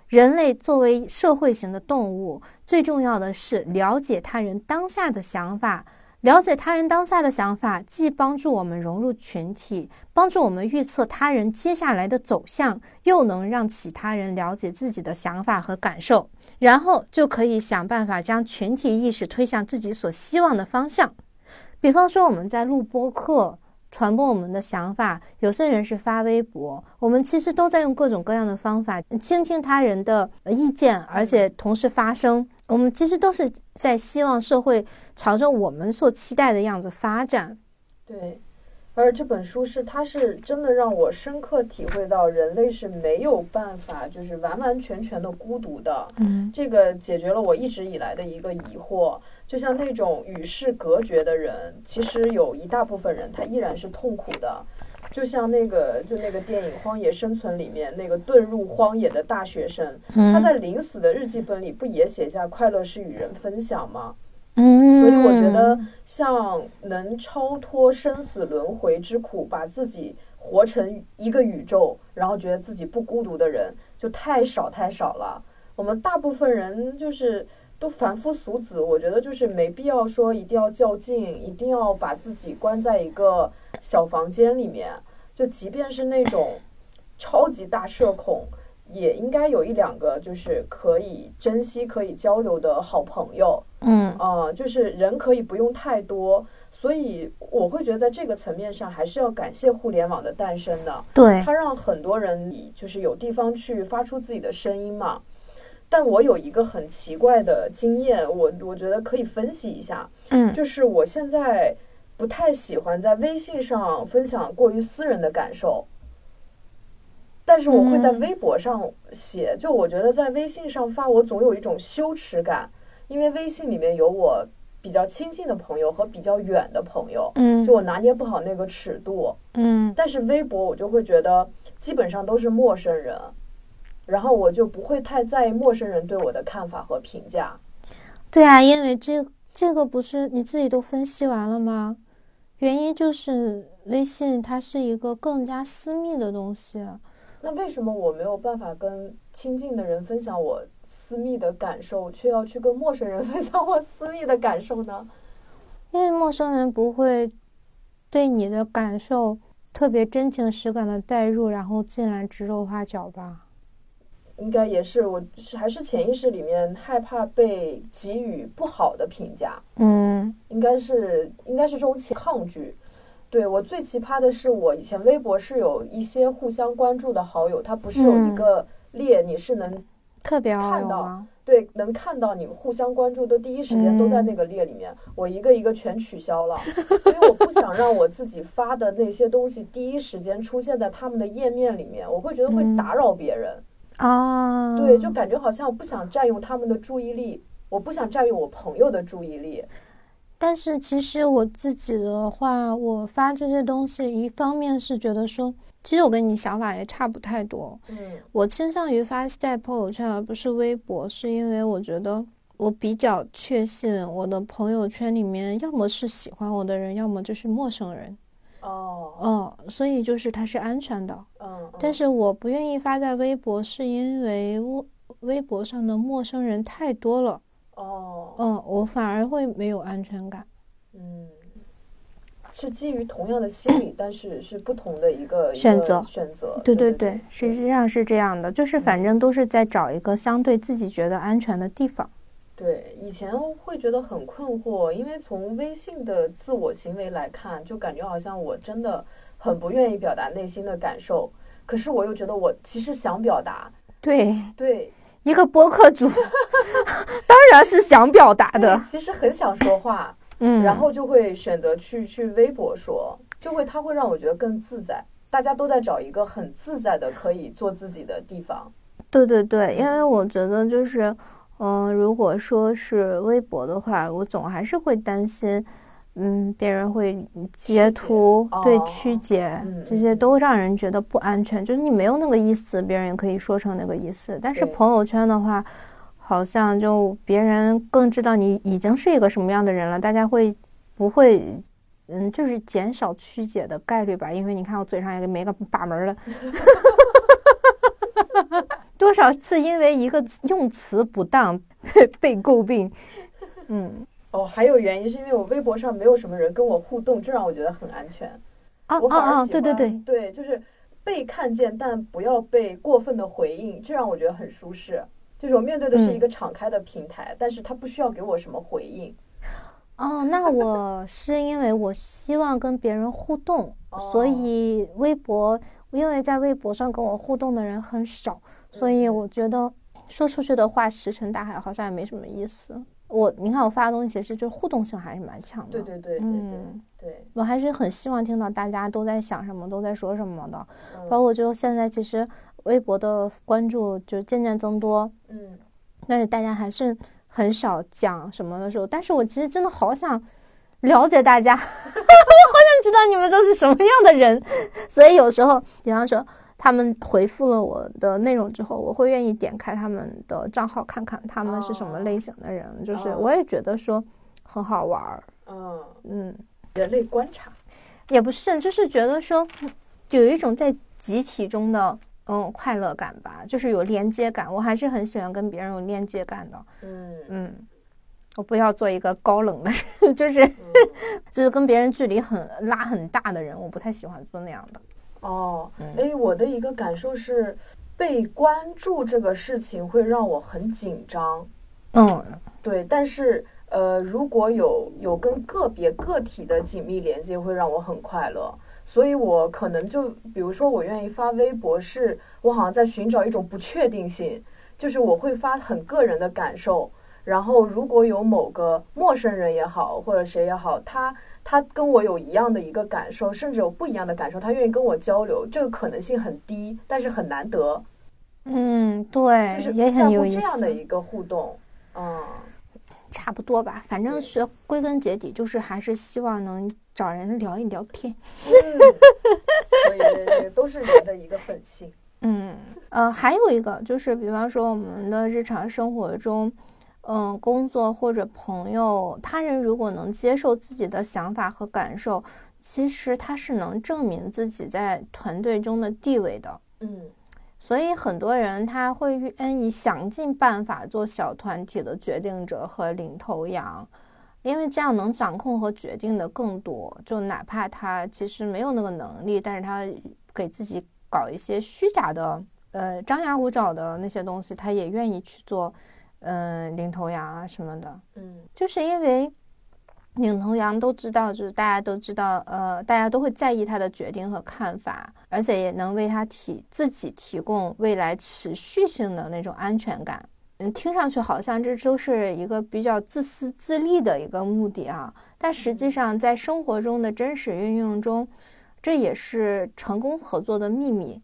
人类作为社会型的动物，最重要的是了解他人当下的想法。了解他人当下的想法，既帮助我们融入群体，帮助我们预测他人接下来的走向，又能让其他人了解自己的想法和感受，然后就可以想办法将群体意识推向自己所希望的方向。比方说，我们在录播课。传播我们的想法，有些人是发微博，我们其实都在用各种各样的方法倾听他人的意见，而且同时发声。我们其实都是在希望社会朝着我们所期待的样子发展。对，而这本书是，它是真的让我深刻体会到，人类是没有办法就是完完全全的孤独的。嗯，这个解决了我一直以来的一个疑惑。就像那种与世隔绝的人，其实有一大部分人他依然是痛苦的。就像那个，就那个电影《荒野生存》里面那个遁入荒野的大学生，他在临死的日记本里不也写下“快乐是与人分享”吗？嗯，所以我觉得，像能超脱生死轮回之苦，把自己活成一个宇宙，然后觉得自己不孤独的人，就太少太少了。我们大部分人就是。都凡夫俗子，我觉得就是没必要说一定要较劲，一定要把自己关在一个小房间里面。就即便是那种超级大社恐，也应该有一两个就是可以珍惜、可以交流的好朋友。嗯，啊，就是人可以不用太多，所以我会觉得在这个层面上还是要感谢互联网的诞生的。对，它让很多人就是有地方去发出自己的声音嘛。但我有一个很奇怪的经验，我我觉得可以分析一下。嗯，就是我现在不太喜欢在微信上分享过于私人的感受，但是我会在微博上写。就我觉得在微信上发，我总有一种羞耻感，因为微信里面有我比较亲近的朋友和比较远的朋友。嗯，就我拿捏不好那个尺度。嗯，但是微博我就会觉得基本上都是陌生人。然后我就不会太在意陌生人对我的看法和评价。对啊，因为这这个不是你自己都分析完了吗？原因就是微信它是一个更加私密的东西。那为什么我没有办法跟亲近的人分享我私密的感受，却要去跟陌生人 分享我私密的感受呢？因为陌生人不会对你的感受特别真情实感的代入，然后进来指手画脚吧。应该也是，我是还是潜意识里面害怕被给予不好的评价。嗯，应该是应该是这种抗拒。对我最奇葩的是，我以前微博是有一些互相关注的好友，他不是有一个列，你是能特别看到，对，能看到你们互相关注的第一时间都在那个列里面。我一个一个全取消了，因为我不想让我自己发的那些东西第一时间出现在他们的页面里面，我会觉得会打扰别人。啊，对，就感觉好像我不想占用他们的注意力，我不想占用我朋友的注意力。但是其实我自己的话，我发这些东西，一方面是觉得说，其实我跟你想法也差不太多。嗯，我倾向于发在朋友圈而不是微博，是因为我觉得我比较确信我的朋友圈里面，要么是喜欢我的人，要么就是陌生人。哦，嗯，所以就是它是安全的，嗯，但是我不愿意发在微博，是因为微微博上的陌生人太多了，哦，嗯，我反而会没有安全感，嗯，是基于同样的心理，但是是不同的一个选择选择，对对对，实际上是这样的，就是反正都是在找一个相对自己觉得安全的地方。对，以前会觉得很困惑，因为从微信的自我行为来看，就感觉好像我真的很不愿意表达内心的感受，可是我又觉得我其实想表达。对对，一个播客主 当然是想表达的，其实很想说话，嗯，然后就会选择去去微博说，就会它会让我觉得更自在。大家都在找一个很自在的可以做自己的地方。对对对，因为我觉得就是。嗯，如果说是微博的话，我总还是会担心，嗯，别人会截图，对曲解，这些都让人觉得不安全。就是你没有那个意思，别人也可以说成那个意思。但是朋友圈的话，好像就别人更知道你已经是一个什么样的人了，大家会不会嗯，就是减少曲解的概率吧？因为你看我嘴上也没个把门了，多少次因为一个用词不当被诟病，嗯。哦，还有原因是因为我微博上没有什么人跟我互动，这让我觉得很安全。啊啊啊！对对对对，就是被看见，但不要被过分的回应，这让我觉得很舒适。就是我面对的是一个敞开的平台，但是他不需要给我什么回应。哦，那我是因为我希望跟别人互动，所以微博，因为在微博上跟我互动的人很少，所以我觉得说出去的话石沉大海，好像也没什么意思。我你看我发的东西其实就互动性还是蛮强的，对对对对对对，我还是很希望听到大家都在想什么，都在说什么的。包括就现在其实微博的关注就渐渐增多，嗯，但是大家还是很少讲什么的时候，但是我其实真的好想了解大家，我好想知道你们都是什么样的人，所以有时候比方说。他们回复了我的内容之后，我会愿意点开他们的账号看看他们是什么类型的人，就是我也觉得说很好玩儿。嗯嗯，人类观察也不是，就是觉得说有一种在集体中的嗯快乐感吧，就是有连接感。我还是很喜欢跟别人有链接感的。嗯嗯，我不要做一个高冷的人，就是 就是跟别人距离很拉很大的人，我不太喜欢做那样的。哦，哎，我的一个感受是，被关注这个事情会让我很紧张。嗯，对，但是呃，如果有有跟个别个体的紧密连接，会让我很快乐。所以我可能就比如说，我愿意发微博，是我好像在寻找一种不确定性，就是我会发很个人的感受。然后如果有某个陌生人也好，或者谁也好，他。他跟我有一样的一个感受，甚至有不一样的感受，他愿意跟我交流，这个可能性很低，但是很难得。嗯，对，就是也很有意思。这样的一个互动，嗯，差不多吧。反正学归根结底，就是还是希望能找人聊一聊天。嗯所以都是人的一个本性。嗯，呃，还有一个就是，比方说我们的日常生活中。嗯，工作或者朋友，他人如果能接受自己的想法和感受，其实他是能证明自己在团队中的地位的。嗯，所以很多人他会愿意想尽办法做小团体的决定者和领头羊，因为这样能掌控和决定的更多。就哪怕他其实没有那个能力，但是他给自己搞一些虚假的、呃张牙舞爪的那些东西，他也愿意去做。嗯，领头羊啊什么的，嗯，就是因为领头羊都知道，就是大家都知道，呃，大家都会在意他的决定和看法，而且也能为他提自己提供未来持续性的那种安全感。嗯，听上去好像这都是一个比较自私自利的一个目的啊，但实际上在生活中的真实运用中，这也是成功合作的秘密。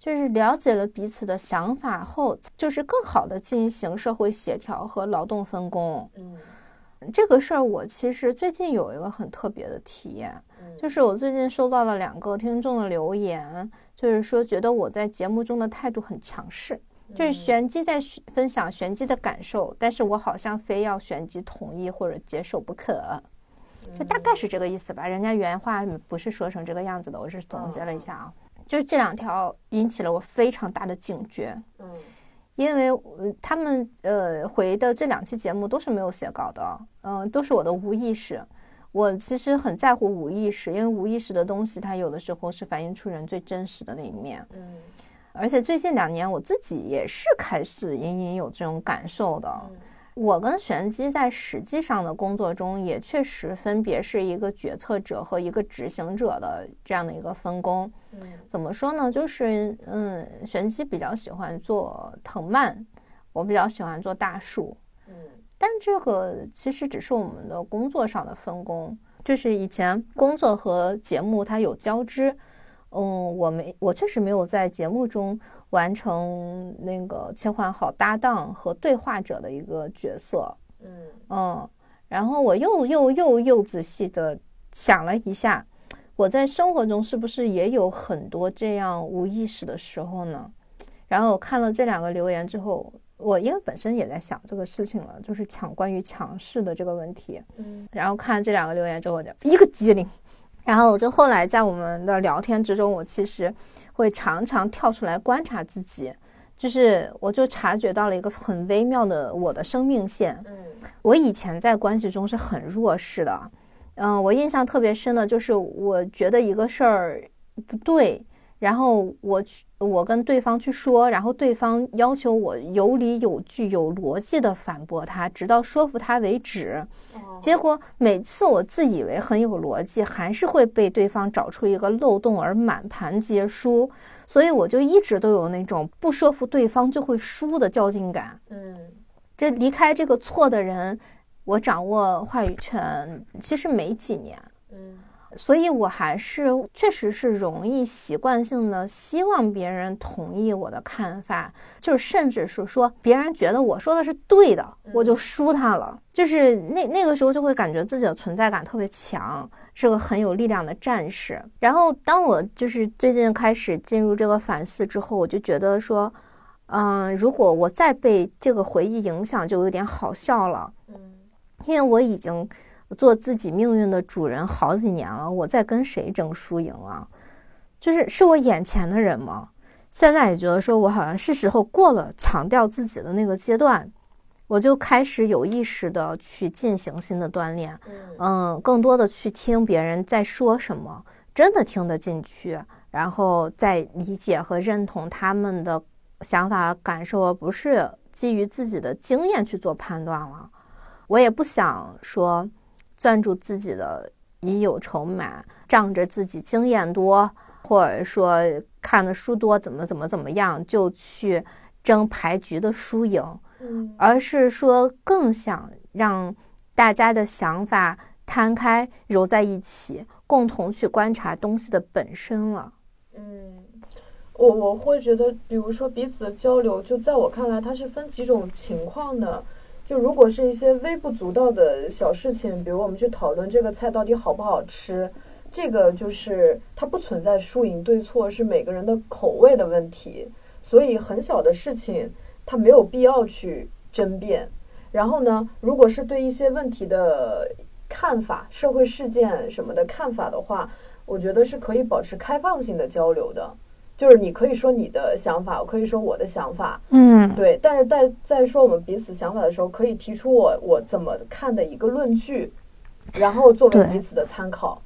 就是了解了彼此的想法后，就是更好的进行社会协调和劳动分工。嗯，这个事儿我其实最近有一个很特别的体验，就是我最近收到了两个听众的留言，就是说觉得我在节目中的态度很强势，就是玄机在分享玄机的感受，但是我好像非要玄机同意或者接受不可，就大概是这个意思吧。人家原话不是说成这个样子的，我是总结了一下啊。就是这两条引起了我非常大的警觉，嗯，因为他们呃回的这两期节目都是没有写稿的，嗯，都是我的无意识。我其实很在乎无意识，因为无意识的东西它有的时候是反映出人最真实的那一面，嗯，而且最近两年我自己也是开始隐隐有这种感受的。我跟玄机在实际上的工作中也确实分别是一个决策者和一个执行者的这样的一个分工。怎么说呢？就是嗯，玄机比较喜欢做藤蔓，我比较喜欢做大树。嗯，但这个其实只是我们的工作上的分工，就是以前工作和节目它有交织。嗯，我没，我确实没有在节目中完成那个切换好搭档和对话者的一个角色。嗯嗯，然后我又又又又仔细的想了一下，我在生活中是不是也有很多这样无意识的时候呢？然后我看了这两个留言之后，我因为本身也在想这个事情了，就是抢关于强势的这个问题。嗯，然后看这两个留言之后，我就一个机灵。然后我就后来在我们的聊天之中，我其实会常常跳出来观察自己，就是我就察觉到了一个很微妙的我的生命线。嗯，我以前在关系中是很弱势的。嗯，我印象特别深的就是，我觉得一个事儿不对，然后我去，我跟对方去说，然后对方要求我有理有据、有逻辑的反驳他，直到说服他为止。结果每次我自以为很有逻辑，还是会被对方找出一个漏洞而满盘皆输。所以我就一直都有那种不说服对方就会输的较劲感。嗯，这离开这个错的人。我掌握话语权其实没几年，嗯，所以我还是确实是容易习惯性的希望别人同意我的看法，就是甚至是说别人觉得我说的是对的，我就输他了。就是那那个时候就会感觉自己的存在感特别强，是个很有力量的战士。然后当我就是最近开始进入这个反思之后，我就觉得说，嗯，如果我再被这个回忆影响，就有点好笑了。因为我已经做自己命运的主人好几年了，我在跟谁争输赢啊？就是是我眼前的人吗？现在也觉得说我好像是时候过了强调自己的那个阶段，我就开始有意识的去进行新的锻炼，嗯，更多的去听别人在说什么，真的听得进去，然后再理解和认同他们的想法感受，而不是基于自己的经验去做判断了。我也不想说攥住自己的已有筹码，仗着自己经验多，或者说看的书多，怎么怎么怎么样，就去争牌局的输赢，而是说更想让大家的想法摊开揉在一起，共同去观察东西的本身了。嗯，我我会觉得，比如说彼此的交流，就在我看来，它是分几种情况的。就如果是一些微不足道的小事情，比如我们去讨论这个菜到底好不好吃，这个就是它不存在输赢对错，是每个人的口味的问题。所以很小的事情，它没有必要去争辩。然后呢，如果是对一些问题的看法、社会事件什么的看法的话，我觉得是可以保持开放性的交流的。就是你可以说你的想法，我可以说我的想法，嗯，对。但是在在说我们彼此想法的时候，可以提出我我怎么看的一个论据，然后作为彼此的参考。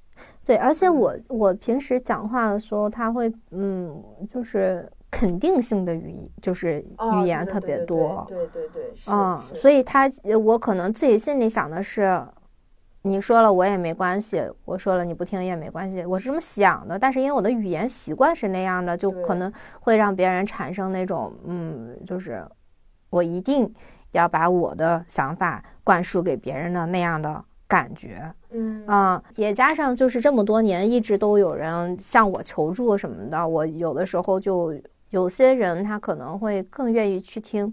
对，而且我我平时讲话的时候，他会嗯，就是肯定性的语，就是语言特别多，对对对，嗯，所以他我可能自己心里想的是。你说了我也没关系，我说了你不听也没关系，我是这么想的。但是因为我的语言习惯是那样的，就可能会让别人产生那种，嗯，就是我一定要把我的想法灌输给别人的那样的感觉。嗯啊，也加上就是这么多年一直都有人向我求助什么的，我有的时候就有些人他可能会更愿意去听，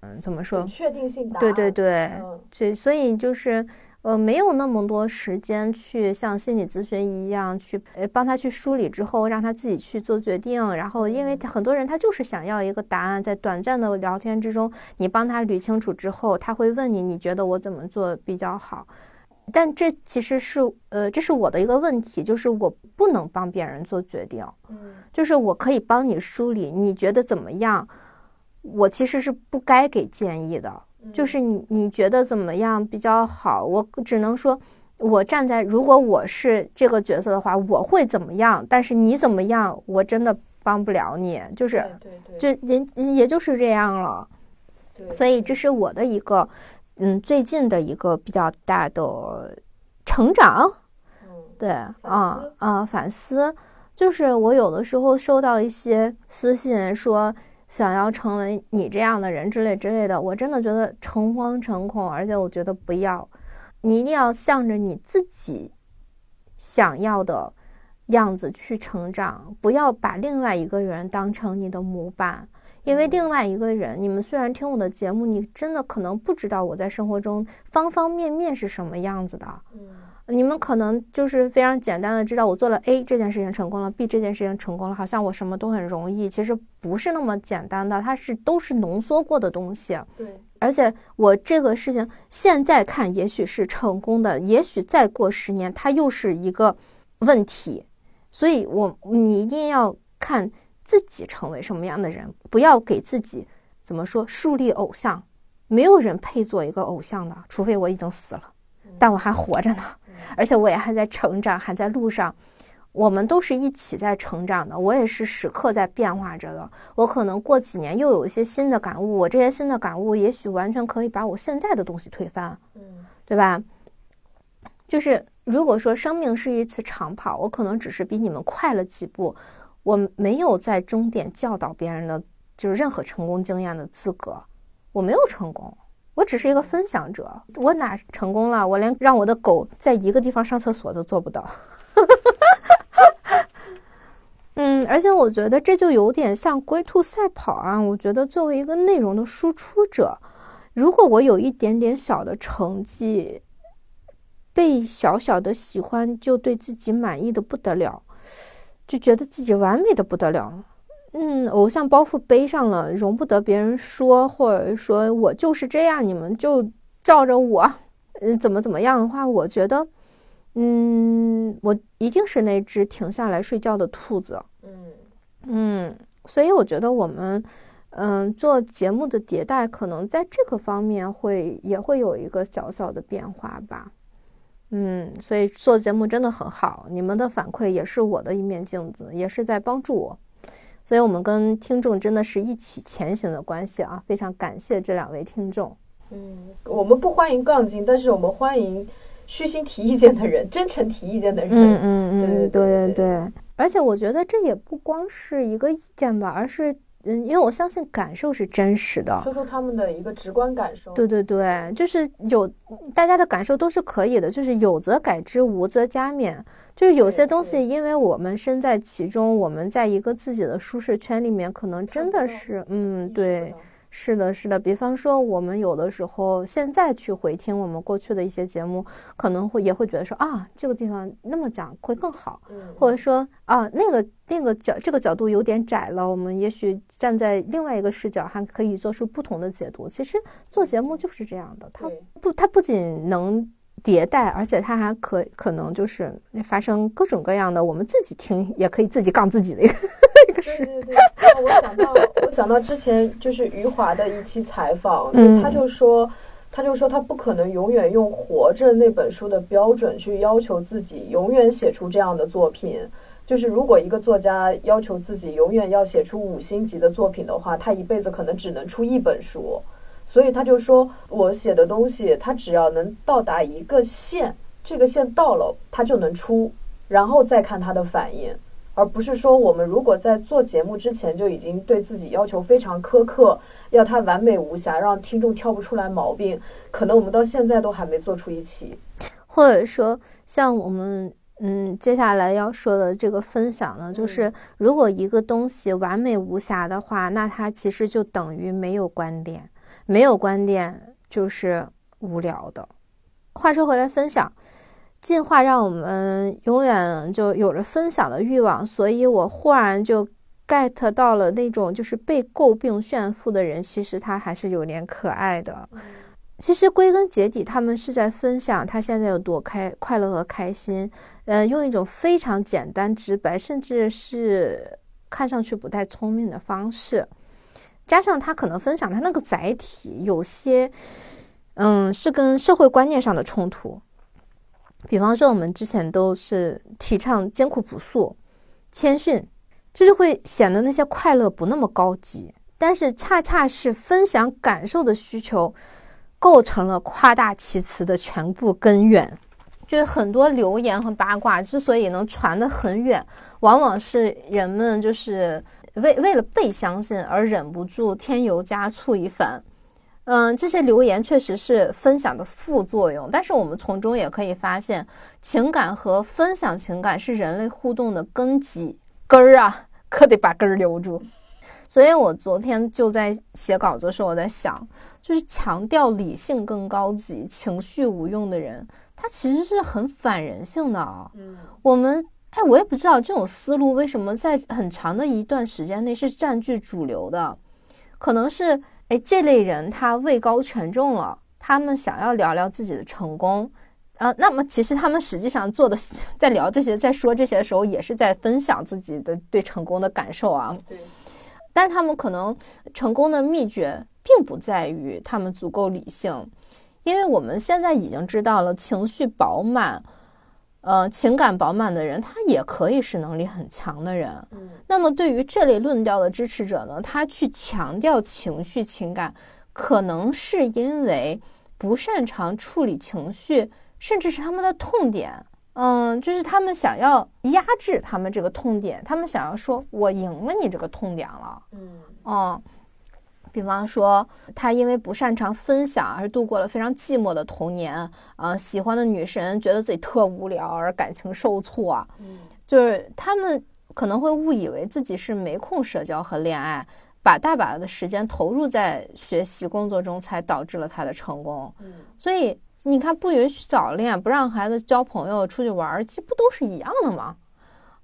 嗯，怎么说？确定性对对对，所所以就是。呃，没有那么多时间去像心理咨询一样去，呃，帮他去梳理之后，让他自己去做决定。然后，因为很多人他就是想要一个答案，在短暂的聊天之中，你帮他捋清楚之后，他会问你，你觉得我怎么做比较好？但这其实是，呃，这是我的一个问题，就是我不能帮别人做决定。嗯，就是我可以帮你梳理，你觉得怎么样？我其实是不该给建议的。就是你你觉得怎么样比较好？我只能说，我站在如果我是这个角色的话，我会怎么样？但是你怎么样，我真的帮不了你。就是，就人也就是这样了。所以这是我的一个，嗯，最近的一个比较大的成长。对，啊啊，反思，就是我有的时候收到一些私信说。想要成为你这样的人之类之类的，我真的觉得诚惶诚恐，而且我觉得不要，你一定要向着你自己想要的样子去成长，不要把另外一个人当成你的模板，因为另外一个人，你们虽然听我的节目，你真的可能不知道我在生活中方方面面是什么样子的，你们可能就是非常简单的知道，我做了 A 这件事情成功了，B 这件事情成功了，好像我什么都很容易。其实不是那么简单的，它是都是浓缩过的东西。对，而且我这个事情现在看也许是成功的，也许再过十年它又是一个问题。所以，我你一定要看自己成为什么样的人，不要给自己怎么说树立偶像。没有人配做一个偶像的，除非我已经死了，但我还活着呢，而且我也还在成长，还在路上。我们都是一起在成长的，我也是时刻在变化着的。我可能过几年又有一些新的感悟，我这些新的感悟也许完全可以把我现在的东西推翻，嗯，对吧？就是如果说生命是一次长跑，我可能只是比你们快了几步，我没有在终点教导别人的，就是任何成功经验的资格。我没有成功，我只是一个分享者。我哪成功了？我连让我的狗在一个地方上厕所都做不到。嗯，而且我觉得这就有点像龟兔赛跑啊。我觉得作为一个内容的输出者，如果我有一点点小的成绩，被小小的喜欢，就对自己满意的不得了，就觉得自己完美的不得了。嗯，偶像包袱背上了，容不得别人说，或者说我就是这样，你们就照着我，嗯，怎么怎么样的话，我觉得，嗯，我一定是那只停下来睡觉的兔子。嗯嗯，所以我觉得我们，嗯，做节目的迭代，可能在这个方面会也会有一个小小的变化吧。嗯，所以做节目真的很好，你们的反馈也是我的一面镜子，也是在帮助我。所以，我们跟听众真的是一起前行的关系啊！非常感谢这两位听众。嗯，我们不欢迎杠精，但是我们欢迎虚心提意见的人，真诚提意见的人。嗯嗯嗯，对对对对。而且我觉得这也不光是一个意见吧，而是。嗯，因为我相信感受是真实的，说说他们的一个直观感受。对对对，就是有大家的感受都是可以的，就是有则改之，无则加勉。就是有些东西，因为我们身在其中，我们在一个自己的舒适圈里面，可能真的是，嗯，对。是的，是的。比方说，我们有的时候现在去回听我们过去的一些节目，可能会也会觉得说啊，这个地方那么讲会更好，或者说啊，那个那个角这个角度有点窄了，我们也许站在另外一个视角还可以做出不同的解读。其实做节目就是这样的，它不，它不仅能。迭代，而且它还可可能就是发生各种各样的，我们自己听也可以自己杠自己的一个一个事。对对 对，我想到我想到之前就是余华的一期采访，他就说他就说他不可能永远用《活着》那本书的标准去要求自己永远写出这样的作品。就是如果一个作家要求自己永远要写出五星级的作品的话，他一辈子可能只能出一本书。所以他就说，我写的东西，他只要能到达一个线，这个线到了，他就能出，然后再看他的反应，而不是说我们如果在做节目之前就已经对自己要求非常苛刻，要他完美无瑕，让听众挑不出来毛病，可能我们到现在都还没做出一期。或者说，像我们嗯接下来要说的这个分享呢，就是如果一个东西完美无瑕的话，那它其实就等于没有观点。没有观点就是无聊的。话说回来，分享进化让我们永远就有着分享的欲望，所以我忽然就 get 到了那种就是被诟病炫富的人，其实他还是有点可爱的。其实归根结底，他们是在分享他现在有多开快乐和开心。嗯，用一种非常简单直白，甚至是看上去不太聪明的方式。加上他可能分享他那个载体有些，嗯，是跟社会观念上的冲突。比方说，我们之前都是提倡艰苦朴素、谦逊，这就会显得那些快乐不那么高级。但是，恰恰是分享感受的需求，构成了夸大其词的全部根源。就是很多流言和八卦之所以能传得很远，往往是人们就是。为为了被相信而忍不住添油加醋一番，嗯，这些留言确实是分享的副作用，但是我们从中也可以发现，情感和分享情感是人类互动的根基根儿啊，可得把根儿留住。所以我昨天就在写稿子的时候，我在想，就是强调理性更高级、情绪无用的人。他其实是很反人性的啊。嗯，我们哎，我也不知道这种思路为什么在很长的一段时间内是占据主流的，可能是哎这类人他位高权重了，他们想要聊聊自己的成功。啊，那么其实他们实际上做的，在聊这些，在说这些的时候，也是在分享自己的对成功的感受啊。对。但他们可能成功的秘诀并不在于他们足够理性，因为我们现在已经知道了，情绪饱满，呃，情感饱满的人，他也可以是能力很强的人。嗯。那么对于这类论调的支持者呢，他去强调情绪情感，可能是因为不擅长处理情绪。甚至是他们的痛点，嗯，就是他们想要压制他们这个痛点，他们想要说，我赢了你这个痛点了，嗯，哦，比方说他因为不擅长分享而度过了非常寂寞的童年，啊，喜欢的女神觉得自己特无聊而感情受挫，嗯，就是他们可能会误以为自己是没空社交和恋爱，把大把的时间投入在学习工作中，才导致了他的成功，嗯，所以。你看，不允许早恋，不让孩子交朋友、出去玩，其实不都是一样的吗？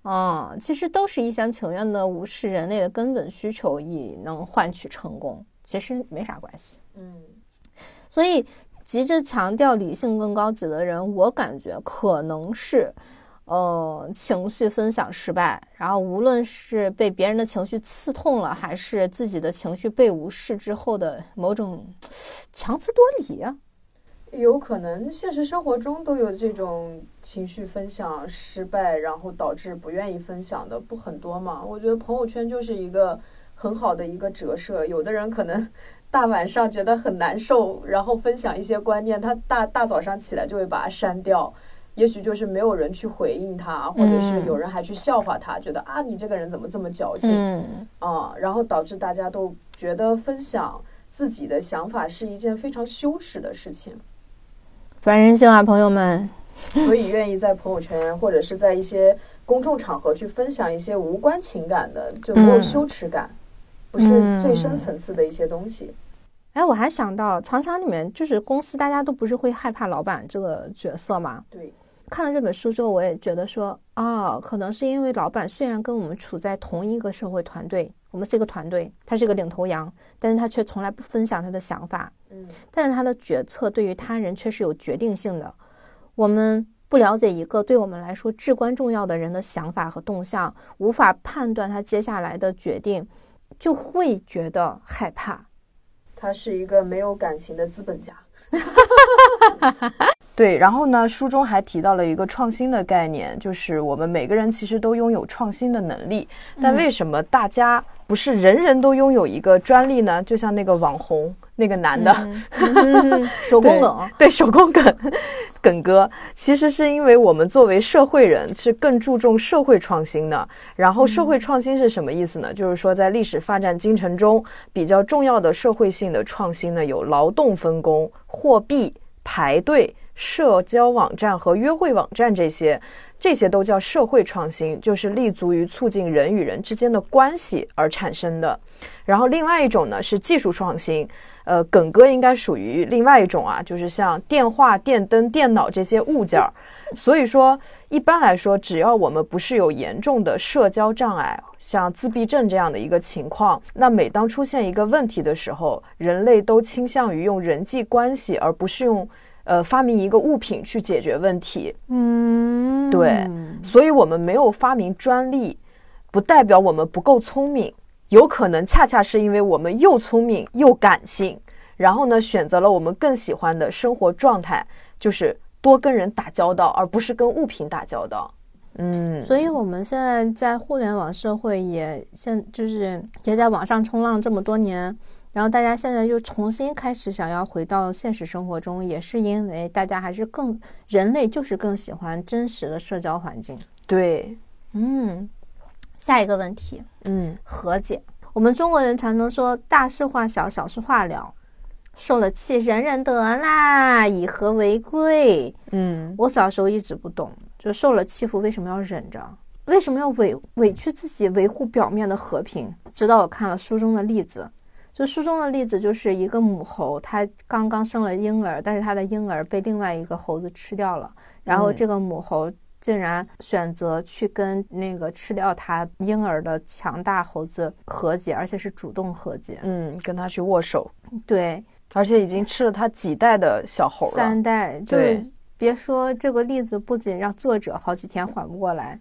嗯，其实都是一厢情愿的无视人类的根本需求，以能换取成功，其实没啥关系。嗯，所以急着强调理性更高级的人，我感觉可能是，呃，情绪分享失败，然后无论是被别人的情绪刺痛了，还是自己的情绪被无视之后的某种 强词夺理。有可能现实生活中都有这种情绪分享失败，然后导致不愿意分享的不很多嘛？我觉得朋友圈就是一个很好的一个折射。有的人可能 大晚上觉得很难受，然后分享一些观念，他大大早上起来就会把它删掉。也许就是没有人去回应他，或者是有人还去笑话他，觉得啊你这个人怎么这么矫情啊？然后导致大家都觉得分享自己的想法是一件非常羞耻的事情。反人性啊，朋友们！所以愿意在朋友圈或者是在一些公众场合去分享一些无关情感的，就没有羞耻感，不是最深层次的一些东西。哎，我还想到，常常里面就是公司，大家都不是会害怕老板这个角色嘛？对。看了这本书之后，我也觉得说，哦，可能是因为老板虽然跟我们处在同一个社会团队，我们是一个团队，他是一个领头羊，但是他却从来不分享他的想法。嗯，但是他的决策对于他人却是有决定性的。我们不了解一个对我们来说至关重要的人的想法和动向，无法判断他接下来的决定，就会觉得害怕。他是一个没有感情的资本家。对，然后呢，书中还提到了一个创新的概念，就是我们每个人其实都拥有创新的能力，但为什么大家不是人人都拥有一个专利呢？就像那个网红那个男的，手工梗，对手工梗，梗哥，其实是因为我们作为社会人是更注重社会创新的。然后社会创新是什么意思呢？就是说在历史发展进程中比较重要的社会性的创新呢，有劳动分工、货币、排队。社交网站和约会网站这些，这些都叫社会创新，就是立足于促进人与人之间的关系而产生的。然后另外一种呢是技术创新，呃，耿哥应该属于另外一种啊，就是像电话、电灯、电脑这些物件儿。所以说，一般来说，只要我们不是有严重的社交障碍，像自闭症这样的一个情况，那每当出现一个问题的时候，人类都倾向于用人际关系，而不是用。呃，发明一个物品去解决问题，嗯，对，所以我们没有发明专利，不代表我们不够聪明，有可能恰恰是因为我们又聪明又感性，然后呢，选择了我们更喜欢的生活状态，就是多跟人打交道，而不是跟物品打交道。嗯，所以我们现在在互联网社会也现就是也在网上冲浪这么多年。然后大家现在又重新开始想要回到现实生活中，也是因为大家还是更人类就是更喜欢真实的社交环境。对，嗯，下一个问题，嗯，和解。我们中国人常常说大事化小，小事化了，受了气忍忍得啦，以和为贵。嗯，我小时候一直不懂，就受了欺负为什么要忍着，为什么要委委屈自己维护表面的和平？直到我看了书中的例子。就书中的例子就是一个母猴，它刚刚生了婴儿，但是它的婴儿被另外一个猴子吃掉了，然后这个母猴竟然选择去跟那个吃掉它婴儿的强大猴子和解，而且是主动和解。嗯，跟他去握手。对，而且已经吃了它几代的小猴了。三代，就是别说这个例子，不仅让作者好几天缓不过来，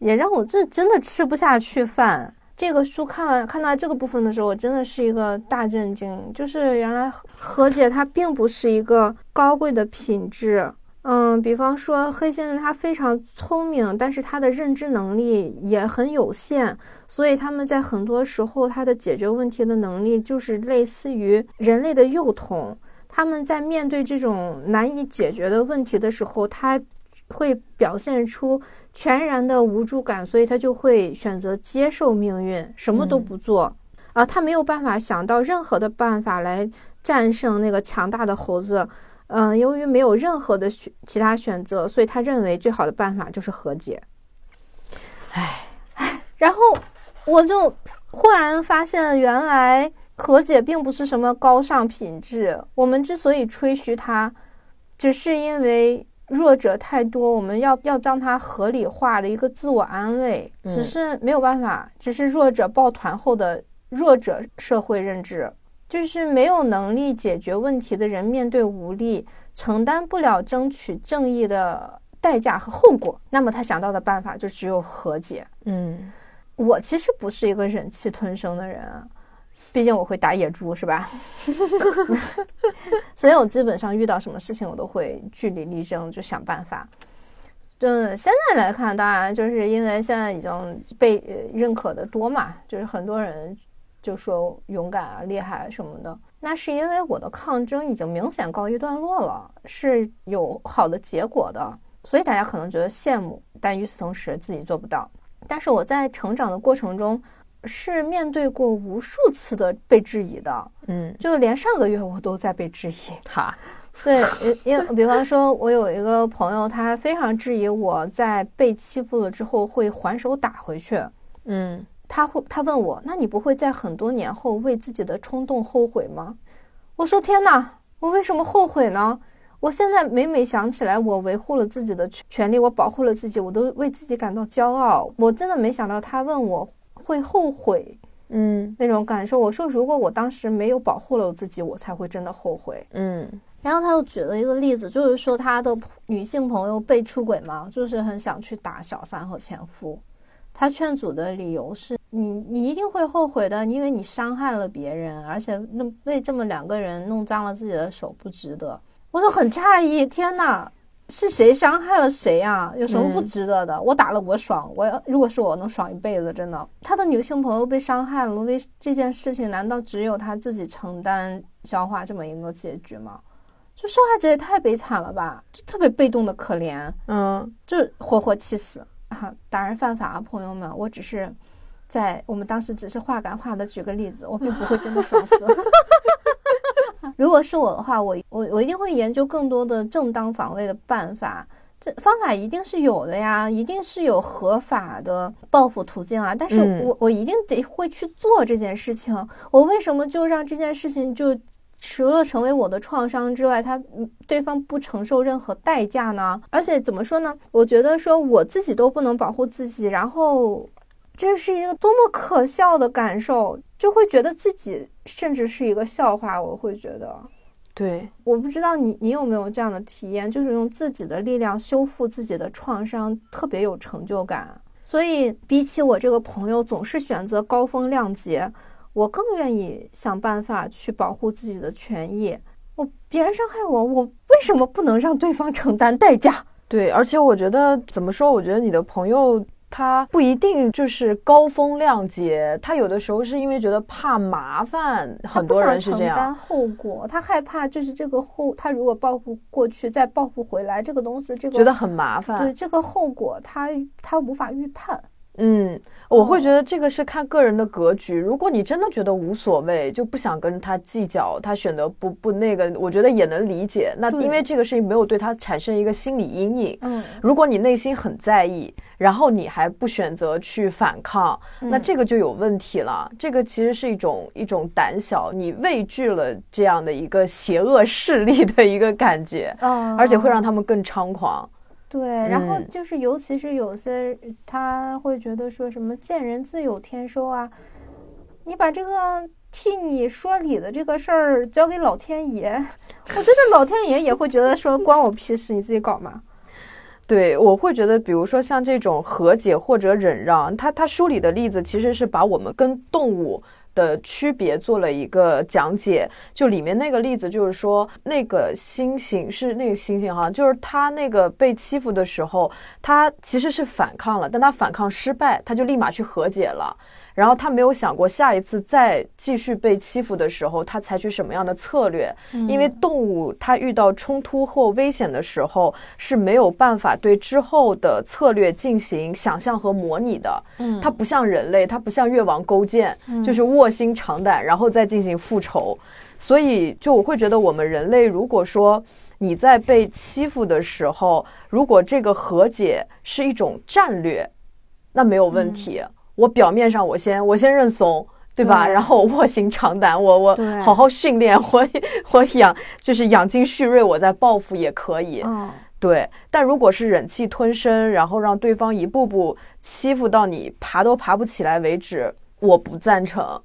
也让我这真的吃不下去饭。这个书看完看到这个部分的时候，我真的是一个大震惊。就是原来和解它并不是一个高贵的品质。嗯，比方说黑先生他非常聪明，但是他的认知能力也很有限，所以他们在很多时候他的解决问题的能力就是类似于人类的幼童。他们在面对这种难以解决的问题的时候，他会表现出。全然的无助感，所以他就会选择接受命运，什么都不做啊。他没有办法想到任何的办法来战胜那个强大的猴子。嗯，由于没有任何的选其他选择，所以他认为最好的办法就是和解。唉唉，然后我就忽然发现，原来和解并不是什么高尚品质。我们之所以吹嘘它，只是因为。弱者太多，我们要要将它合理化的一个自我安慰，只是没有办法，只是弱者抱团后的弱者社会认知，就是没有能力解决问题的人面对无力，承担不了争取正义的代价和后果，那么他想到的办法就只有和解。嗯，我其实不是一个忍气吞声的人。毕竟我会打野猪，是吧？所以我基本上遇到什么事情，我都会据理力争，就想办法。嗯，现在来看，当然就是因为现在已经被认可的多嘛，就是很多人就说勇敢啊、厉害什么的。那是因为我的抗争已经明显告一段落了，是有好的结果的，所以大家可能觉得羡慕，但与此同时自己做不到。但是我在成长的过程中。是面对过无数次的被质疑的，嗯，就连上个月我都在被质疑。哈，对，因因比方说，我有一个朋友，他非常质疑我在被欺负了之后会还手打回去。嗯，他会，他问我，那你不会在很多年后为自己的冲动后悔吗？我说天哪，我为什么后悔呢？我现在每每想起来，我维护了自己的权权利，我保护了自己，我都为自己感到骄傲。我真的没想到他问我。会后悔，嗯，那种感受。我说，如果我当时没有保护了我自己，我才会真的后悔，嗯。然后他又举了一个例子，就是说他的女性朋友被出轨嘛，就是很想去打小三和前夫。他劝阻的理由是：你你一定会后悔的，因为你伤害了别人，而且那为这么两个人弄脏了自己的手，不值得。我就很诧异，天呐！是谁伤害了谁呀？有什么不值得的？我打了我爽，我要如果是我能爽一辈子，真的。他的女性朋友被伤害了，为这件事情难道只有他自己承担消化这么一个结局吗？就受害者也太悲惨了吧，就特别被动的可怜，嗯，就活活气死啊！打人犯法啊，朋友们，我只是在我们当时只是话赶话的举个例子，我并不会真的爽死。如果是我的话，我我我一定会研究更多的正当防卫的办法。这方法一定是有的呀，一定是有合法的报复途径啊。但是我我一定得会去做这件事情。我为什么就让这件事情就除了成为我的创伤之外，他对方不承受任何代价呢？而且怎么说呢？我觉得说我自己都不能保护自己，然后。这是一个多么可笑的感受，就会觉得自己甚至是一个笑话。我会觉得，对，我不知道你你有没有这样的体验，就是用自己的力量修复自己的创伤，特别有成就感。所以，比起我这个朋友总是选择高风亮节，我更愿意想办法去保护自己的权益。我别人伤害我，我为什么不能让对方承担代价？对，而且我觉得怎么说？我觉得你的朋友。他不一定就是高风亮节，他有的时候是因为觉得怕麻烦，很多人是这样。承担后果，他害怕就是这个后，他如果报复过去再报复回来，这个东西这个觉得很麻烦。对这个后果，他他无法预判。嗯。我会觉得这个是看个人的格局。如果你真的觉得无所谓，就不想跟他计较，他选择不不那个，我觉得也能理解。那因为这个事情没有对他产生一个心理阴影。嗯，如果你内心很在意，然后你还不选择去反抗，那这个就有问题了。这个其实是一种一种胆小，你畏惧了这样的一个邪恶势力的一个感觉，而且会让他们更猖狂。对，然后就是，尤其是有些他会觉得说什么“见人自有天收”啊，你把这个替你说理的这个事儿交给老天爷，我觉得老天爷也会觉得说关我屁事，你自己搞嘛。对，我会觉得，比如说像这种和解或者忍让，他他书里的例子其实是把我们跟动物。的区别做了一个讲解，就里面那个例子就是说，那个猩猩是那个猩猩哈，就是他那个被欺负的时候，他其实是反抗了，但他反抗失败，他就立马去和解了。然后他没有想过下一次再继续被欺负的时候，他采取什么样的策略？因为动物它遇到冲突或危险的时候是没有办法对之后的策略进行想象和模拟的。嗯，它不像人类，它不像越王勾践，就是卧薪尝胆，然后再进行复仇。所以，就我会觉得，我们人类如果说你在被欺负的时候，如果这个和解是一种战略，那没有问题。我表面上我先我先认怂，对吧？然后我卧薪尝胆，我我好好训练，我我养就是养精蓄锐，我再报复也可以。嗯对。但如果是忍气吞声，然后让对方一步步欺负到你爬都爬不起来为止，我不赞成。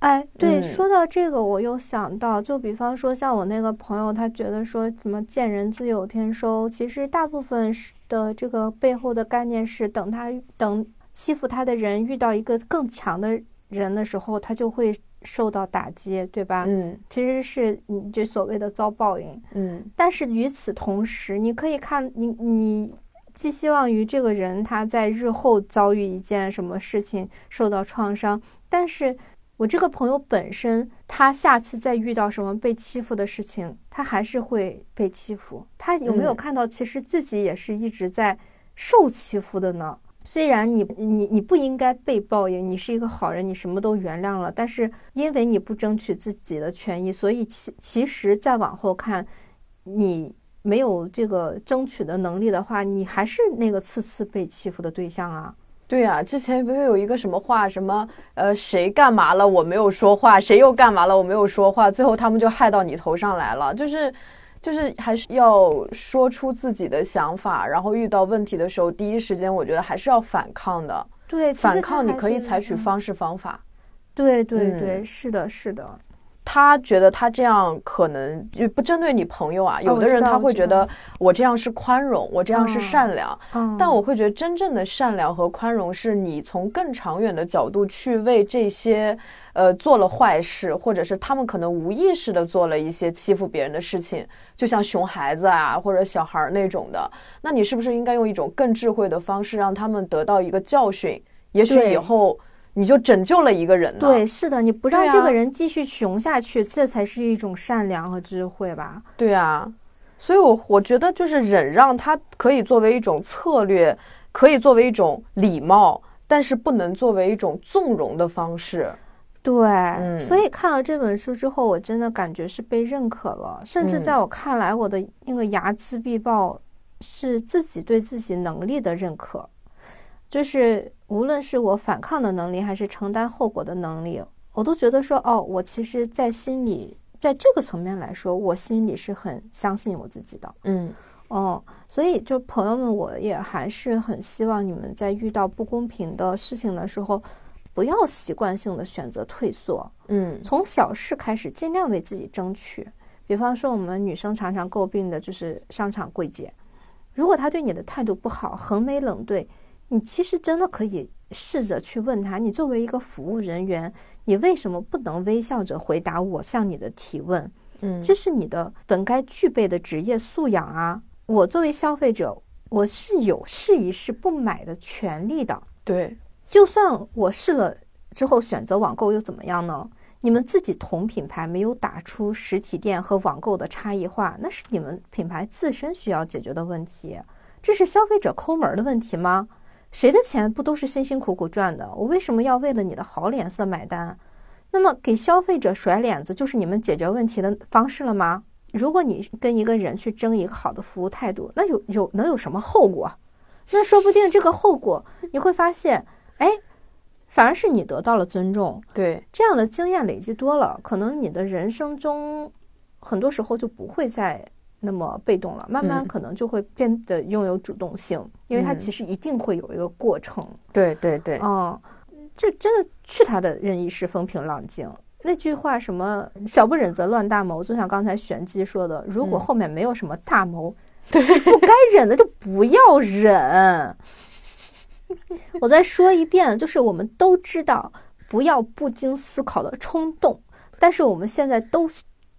哎，对，说到这个，我又想到，就比方说像我那个朋友，他觉得说什么见人自有天收，其实大部分的这个背后的概念是等他等。欺负他的人遇到一个更强的人的时候，他就会受到打击，对吧？嗯，其实是你这所谓的遭报应。嗯，但是与此同时，你可以看你你寄希望于这个人他在日后遭遇一件什么事情受到创伤，但是我这个朋友本身他下次再遇到什么被欺负的事情，他还是会被欺负。他有没有看到，其实自己也是一直在受欺负的呢？虽然你你你不应该被报应，你是一个好人，你什么都原谅了，但是因为你不争取自己的权益，所以其其实再往后看，你没有这个争取的能力的话，你还是那个次次被欺负的对象啊。对呀，之前不是有一个什么话，什么呃谁干嘛了我没有说话，谁又干嘛了我没有说话，最后他们就害到你头上来了，就是。就是还是要说出自己的想法，然后遇到问题的时候，第一时间我觉得还是要反抗的。对，反抗你可以采取方式方法。对对对，是的，是的。他觉得他这样可能就不针对你朋友啊，有的人他会觉得我这样是宽容，我这样是善良。但我会觉得真正的善良和宽容是你从更长远的角度去为这些呃做了坏事，或者是他们可能无意识的做了一些欺负别人的事情，就像熊孩子啊或者小孩那种的。那你是不是应该用一种更智慧的方式让他们得到一个教训？也许以后。你就拯救了一个人呢？对，是的，你不让这个人继续穷下去，这才是一种善良和智慧吧？对啊，所以，我我觉得就是忍让，它可以作为一种策略，可以作为一种礼貌，但是不能作为一种纵容的方式。对，所以看了这本书之后，我真的感觉是被认可了，甚至在我看来，我的那个睚眦必报是自己对自己能力的认可。就是无论是我反抗的能力，还是承担后果的能力，我都觉得说，哦，我其实，在心里，在这个层面来说，我心里是很相信我自己的。嗯，哦，所以就朋友们，我也还是很希望你们在遇到不公平的事情的时候，不要习惯性的选择退缩。嗯，从小事开始，尽量为自己争取。比方说，我们女生常常诟病的就是商场柜姐，如果她对你的态度不好，横眉冷对。你其实真的可以试着去问他，你作为一个服务人员，你为什么不能微笑着回答我向你的提问？嗯，这是你的本该具备的职业素养啊！我作为消费者，我是有试一试不买的权利的。对，就算我试了之后选择网购又怎么样呢？你们自己同品牌没有打出实体店和网购的差异化，那是你们品牌自身需要解决的问题。这是消费者抠门的问题吗？谁的钱不都是辛辛苦苦赚的？我为什么要为了你的好脸色买单？那么给消费者甩脸子就是你们解决问题的方式了吗？如果你跟一个人去争一个好的服务态度，那有有能有什么后果？那说不定这个后果你会发现，哎，反而是你得到了尊重。对，这样的经验累积多了，可能你的人生中很多时候就不会再那么被动了，慢慢可能就会变得拥有主动性，因为它其实一定会有一个过程。对对对，嗯，这真的去他的任意是风平浪静。那句话什么“小不忍则乱大谋”，就像刚才玄机说的，如果后面没有什么大谋。对，不该忍的就不要忍。我再说一遍，就是我们都知道不要不经思考的冲动，但是我们现在都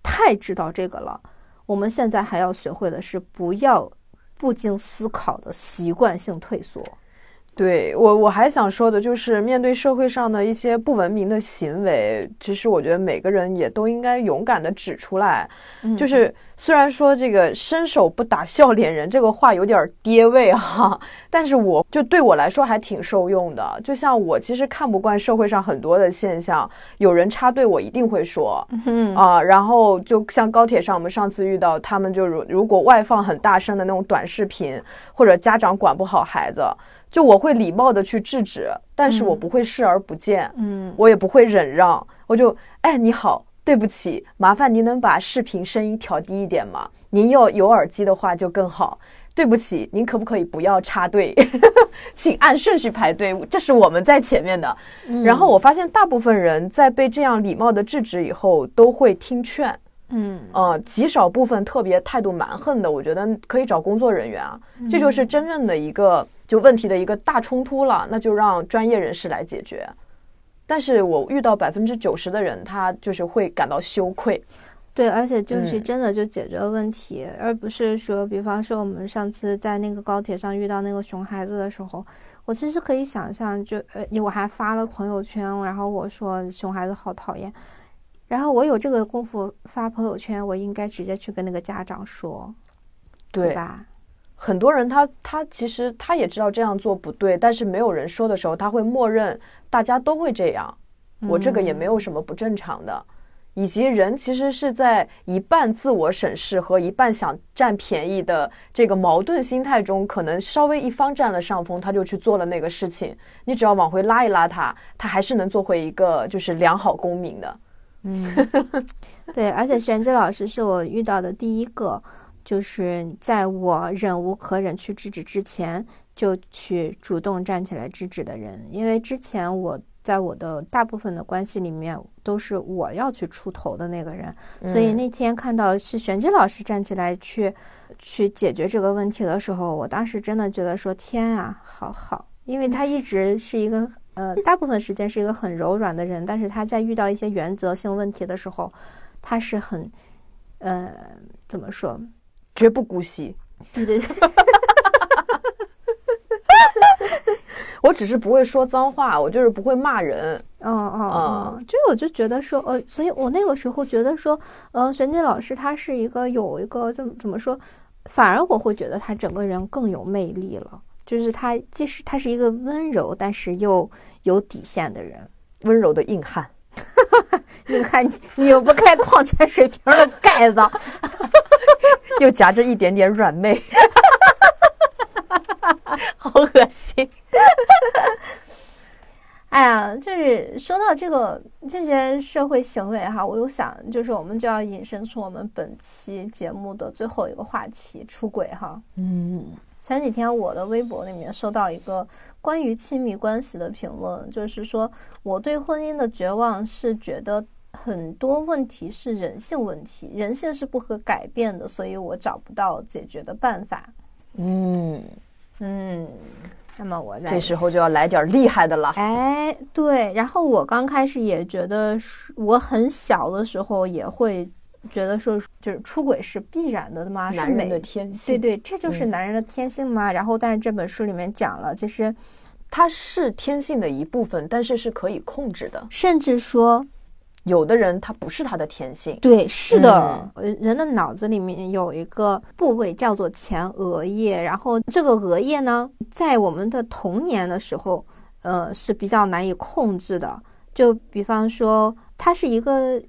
太知道这个了。我们现在还要学会的是不要不经思考的习惯性退缩。对我，我还想说的就是，面对社会上的一些不文明的行为，其实我觉得每个人也都应该勇敢的指出来。就是虽然说这个伸手不打笑脸人这个话有点爹味哈，但是我就对我来说还挺受用的。就像我其实看不惯社会上很多的现象，有人插队我一定会说啊。然后就像高铁上我们上次遇到他们，就如如果外放很大声的那种短视频，或者家长管不好孩子。就我会礼貌的去制止，但是我不会视而不见，嗯，我也不会忍让，我就，哎，你好，对不起，麻烦您能把视频声音调低一点吗？您要有耳机的话就更好。对不起，您可不可以不要插队，请按顺序排队，这是我们在前面的。然后我发现大部分人在被这样礼貌的制止以后，都会听劝。嗯呃，极少部分特别态度蛮横的，我觉得可以找工作人员啊，这就是真正的一个就问题的一个大冲突了，那就让专业人士来解决。但是我遇到百分之九十的人，他就是会感到羞愧。对，而且就是真的就解决了问题，而不是说，比方说我们上次在那个高铁上遇到那个熊孩子的时候，我其实可以想象，就呃，我还发了朋友圈，然后我说熊孩子好讨厌。然后我有这个功夫发朋友圈，我应该直接去跟那个家长说，对吧？很多人他他其实他也知道这样做不对，但是没有人说的时候，他会默认大家都会这样。我这个也没有什么不正常的。以及人其实是在一半自我审视和一半想占便宜的这个矛盾心态中，可能稍微一方占了上风，他就去做了那个事情。你只要往回拉一拉他，他还是能做回一个就是良好公民的。嗯，对，而且玄之老师是我遇到的第一个，就是在我忍无可忍去制止之前，就去主动站起来制止的人。因为之前我在我的大部分的关系里面，都是我要去出头的那个人，所以那天看到是玄机老师站起来去去解决这个问题的时候，我当时真的觉得说天啊，好好，因为他一直是一个。呃，大部分时间是一个很柔软的人，但是他在遇到一些原则性问题的时候，他是很，呃，怎么说，绝不姑息。我只是不会说脏话，我就是不会骂人。嗯嗯嗯，就我就觉得说，呃，所以我那个时候觉得说，呃，玄静老师他是一个有一个怎么怎么说，反而我会觉得他整个人更有魅力了。就是他，即使他是一个温柔，但是又有底线的人，温柔的硬汉，硬汉拧不开矿泉水瓶的盖子，又夹着一点点软妹，好恶心。哎呀，就是说到这个这些社会行为哈，我又想，就是我们就要引申出我们本期节目的最后一个话题——出轨哈。嗯。前几天我的微博里面收到一个关于亲密关系的评论，就是说我对婚姻的绝望是觉得很多问题是人性问题，人性是不可改变的，所以我找不到解决的办法。嗯嗯，那么我在这时候就要来点厉害的了。哎，对，然后我刚开始也觉得，我很小的时候也会。觉得说就是出轨是必然的吗？男人的天性，对对，这就是男人的天性吗？然后，但是这本书里面讲了，其实它是天性的一部分，但是是可以控制的。甚至说，有的人他不是他的天性。对，是的，人的脑子里面有一个部位叫做前额叶，然后这个额叶呢，在我们的童年的时候，呃，是比较难以控制的。就比方说，它是一个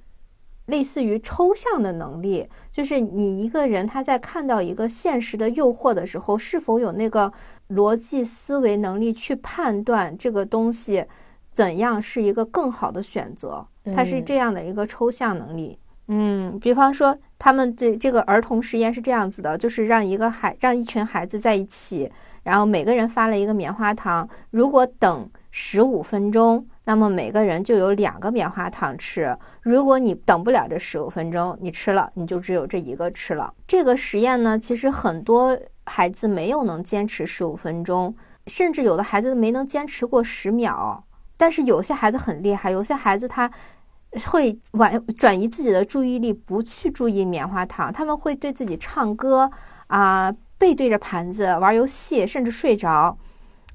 类似于抽象的能力，就是你一个人他在看到一个现实的诱惑的时候，是否有那个逻辑思维能力去判断这个东西怎样是一个更好的选择？它是这样的一个抽象能力。嗯，比方说，他们这这个儿童实验是这样子的，就是让一个孩让一群孩子在一起，然后每个人发了一个棉花糖，如果等十五分钟。那么每个人就有两个棉花糖吃。如果你等不了这十五分钟，你吃了，你就只有这一个吃了。这个实验呢，其实很多孩子没有能坚持十五分钟，甚至有的孩子没能坚持过十秒。但是有些孩子很厉害，有些孩子他会完转移自己的注意力，不去注意棉花糖，他们会对自己唱歌啊，背对着盘子玩游戏，甚至睡着。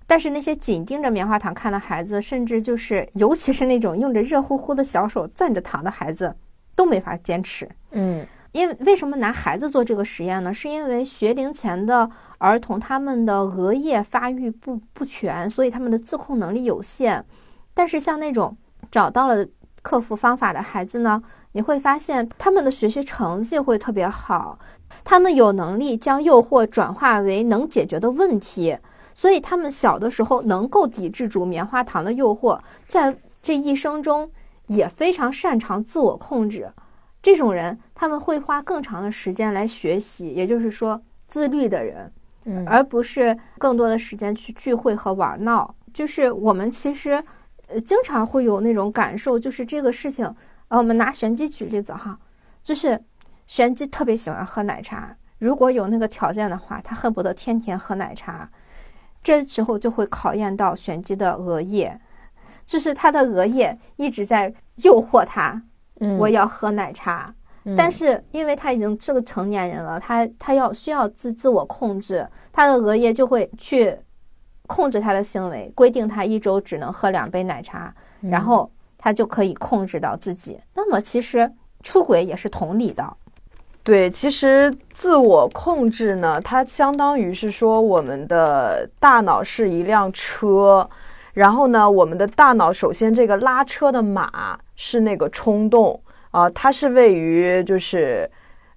但是那些紧盯着棉花糖看的孩子，甚至就是，尤其是那种用着热乎乎的小手攥着糖的孩子，都没法坚持。嗯，因为为什么拿孩子做这个实验呢？是因为学龄前的儿童他们的额叶发育不不全，所以他们的自控能力有限。但是像那种找到了克服方法的孩子呢，你会发现他们的学习成绩会特别好，他们有能力将诱惑转化为能解决的问题。所以他们小的时候能够抵制住棉花糖的诱惑，在这一生中也非常擅长自我控制。这种人他们会花更长的时间来学习，也就是说自律的人，嗯，而不是更多的时间去聚会和玩闹。就是我们其实呃经常会有那种感受，就是这个事情，呃，我们拿玄机举例子哈，就是玄机特别喜欢喝奶茶，如果有那个条件的话，他恨不得天天喝奶茶。这时候就会考验到玄机的额叶，就是他的额叶一直在诱惑他，我要喝奶茶。但是因为他已经是个成年人了，他他要需要自自我控制，他的额叶就会去控制他的行为，规定他一周只能喝两杯奶茶，然后他就可以控制到自己。那么其实出轨也是同理的。对，其实自我控制呢，它相当于是说，我们的大脑是一辆车，然后呢，我们的大脑首先这个拉车的马是那个冲动啊，它是位于就是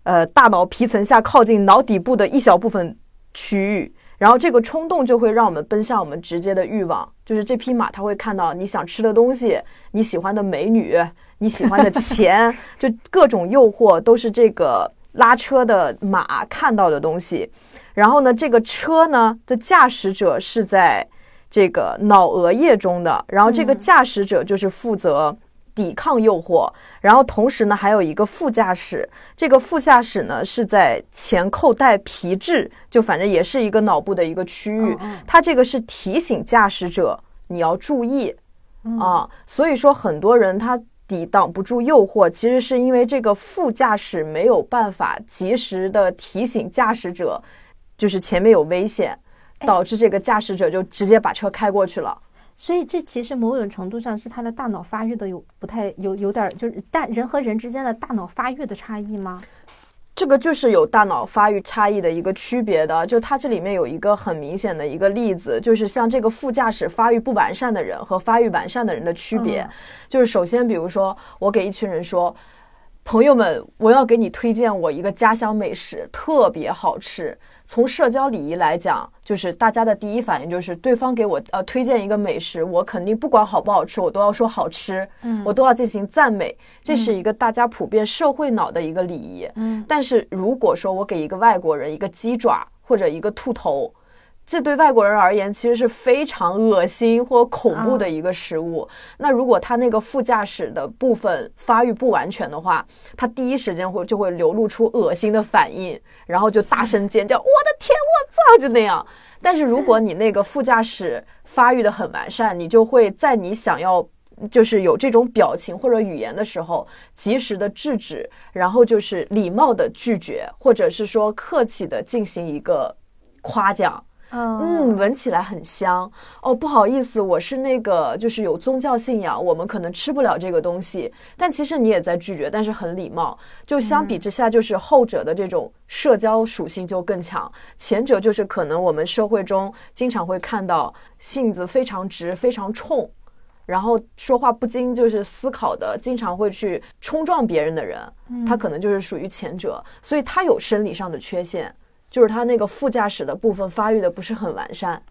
呃大脑皮层下靠近脑底部的一小部分区域，然后这个冲动就会让我们奔向我们直接的欲望，就是这匹马它会看到你想吃的东西，你喜欢的美女，你喜欢的钱，就各种诱惑都是这个。拉车的马看到的东西，然后呢，这个车呢的驾驶者是在这个脑额叶中的，然后这个驾驶者就是负责抵抗诱惑，然后同时呢还有一个副驾驶，这个副驾驶呢是在前扣带皮质，就反正也是一个脑部的一个区域，它这个是提醒驾驶者你要注意。啊，所以说很多人他。抵挡不住诱惑，其实是因为这个副驾驶没有办法及时的提醒驾驶者，就是前面有危险，导致这个驾驶者就直接把车开过去了。所以这其实某种程度上是他的大脑发育的有不太有有点就是大人和人之间的大脑发育的差异吗？这个就是有大脑发育差异的一个区别的，就它这里面有一个很明显的一个例子，就是像这个副驾驶发育不完善的人和发育完善的人的区别，就是首先，比如说我给一群人说，朋友们，我要给你推荐我一个家乡美食，特别好吃。从社交礼仪来讲，就是大家的第一反应就是对方给我呃推荐一个美食，我肯定不管好不好吃，我都要说好吃，嗯，我都要进行赞美，这是一个大家普遍社会脑的一个礼仪，嗯。但是如果说我给一个外国人一个鸡爪或者一个兔头，这对外国人而言其实是非常恶心或恐怖的一个食物。那如果他那个副驾驶的部分发育不完全的话，他第一时间会就会流露出恶心的反应，然后就大声尖叫：“我的天，我操！”就那样。但是如果你那个副驾驶发育的很完善，你就会在你想要就是有这种表情或者语言的时候，及时的制止，然后就是礼貌的拒绝，或者是说客气的进行一个夸奖。嗯，闻起来很香。哦，不好意思，我是那个就是有宗教信仰，我们可能吃不了这个东西。但其实你也在拒绝，但是很礼貌。就相比之下，就是后者的这种社交属性就更强，前者就是可能我们社会中经常会看到性子非常直、非常冲。然后说话不经就是思考的，经常会去冲撞别人的人，他可能就是属于前者，所以他有生理上的缺陷，就是他那个副驾驶的部分发育的不是很完善。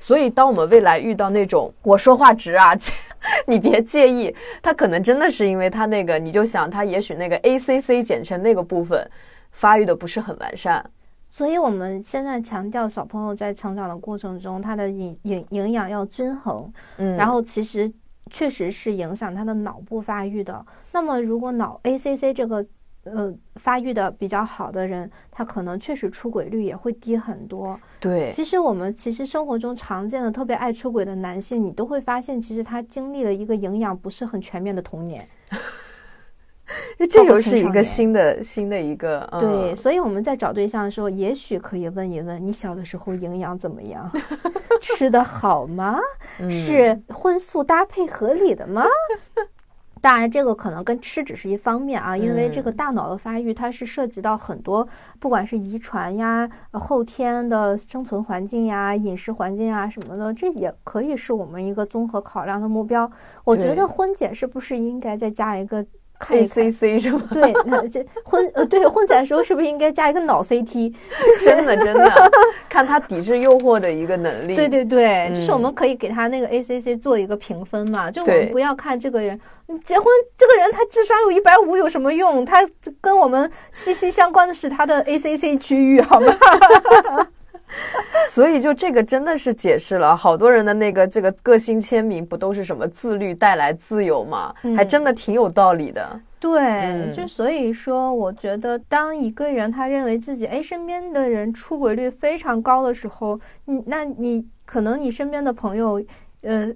所以当我们未来遇到那种我说话直啊，你别介意，他可能真的是因为他那个，你就想他也许那个 ACC 简称那个部分发育的不是很完善。所以我们现在强调小朋友在成长的过程中，他的营营营养要均衡，嗯，然后其实确实是影响他的脑部发育的。那么如果脑 ACC 这个呃发育的比较好的人，他可能确实出轨率也会低很多。对，其实我们其实生活中常见的特别爱出轨的男性，你都会发现，其实他经历了一个营养不是很全面的童年。这又是一个新的新的一个对，所以我们在找对象的时候，也许可以问一问：你小的时候营养怎么样？吃的好吗？是荤素搭配合理的吗？当然，这个可能跟吃只是一方面啊，因为这个大脑的发育，它是涉及到很多，不管是遗传呀、后天的生存环境呀、饮食环境啊什么的，这也可以是我们一个综合考量的目标。我觉得婚检是不是应该再加一个？A C C 是吗？对，那这混呃，对混载的时候是不是应该加一个脑 C T？真的真的，看他抵制诱惑的一个能力。对对对，就是我们可以给他那个 A C C 做一个评分嘛，就我们不要看这个人，结婚这个人他智商有一百五有什么用？他跟我们息息相关的是他的 A C C 区域，好吗？所以，就这个真的是解释了好多人的那个这个个性签名，不都是什么自律带来自由吗？还真的挺有道理的。对，就所以说，我觉得当一个人他认为自己哎身边的人出轨率非常高的时候，你那你可能你身边的朋友，呃。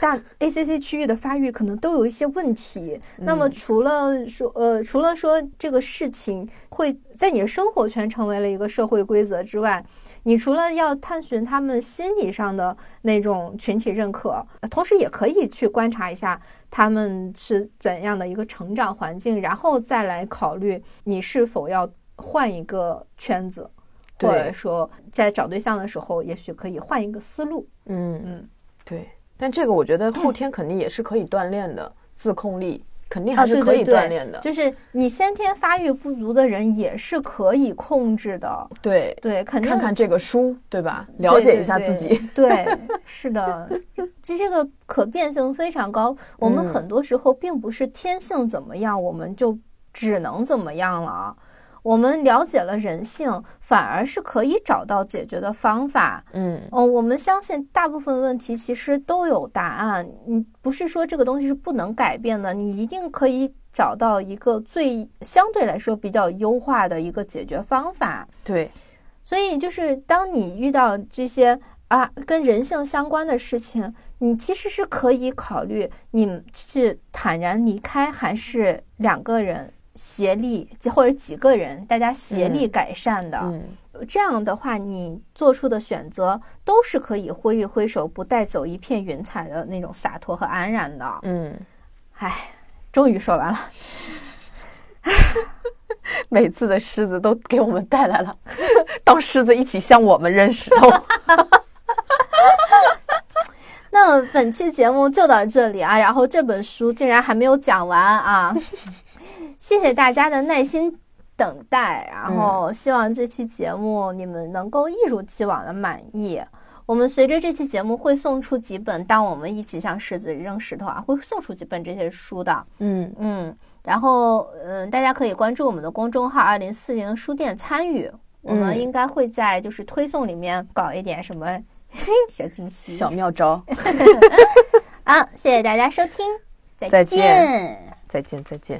大 ACC 区域的发育可能都有一些问题。那么除了说，呃，除了说这个事情会在你的生活圈成为了一个社会规则之外，你除了要探寻他们心理上的那种群体认可，同时也可以去观察一下他们是怎样的一个成长环境，然后再来考虑你是否要换一个圈子，或者说在找对象的时候，也许可以换一个思路。嗯嗯，对。但这个我觉得后天肯定也是可以锻炼的，自控力肯定还是可以锻炼的。就是你先天发育不足的人也是可以控制的。对对，肯定看看这个书，对吧？了解一下自己。对，是的，其实这个可变性非常高。我们很多时候并不是天性怎么样，我们就只能怎么样了。我们了解了人性，反而是可以找到解决的方法。嗯，哦，我们相信大部分问题其实都有答案。你不是说这个东西是不能改变的，你一定可以找到一个最相对来说比较优化的一个解决方法。对，所以就是当你遇到这些啊跟人性相关的事情，你其实是可以考虑你是坦然离开，还是两个人。协力或者几个人，大家协力改善的，这样的话，你做出的选择都是可以挥一挥手，不带走一片云彩的那种洒脱和安然的。嗯，唉，终于说完了。每次的狮子都给我们带来了，当狮子一起向我们扔石头。那本期节目就到这里啊，然后这本书竟然还没有讲完啊。谢谢大家的耐心等待，然后希望这期节目你们能够一如既往的满意。我们随着这期节目会送出几本，当我们一起向狮子扔石头啊，会送出几本这些书的。嗯嗯，然后嗯，大家可以关注我们的公众号“二零四零书店”参与，我们应该会在就是推送里面搞一点什么 小惊喜、小妙招。好，谢谢大家收听，再见，再见，再见。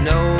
no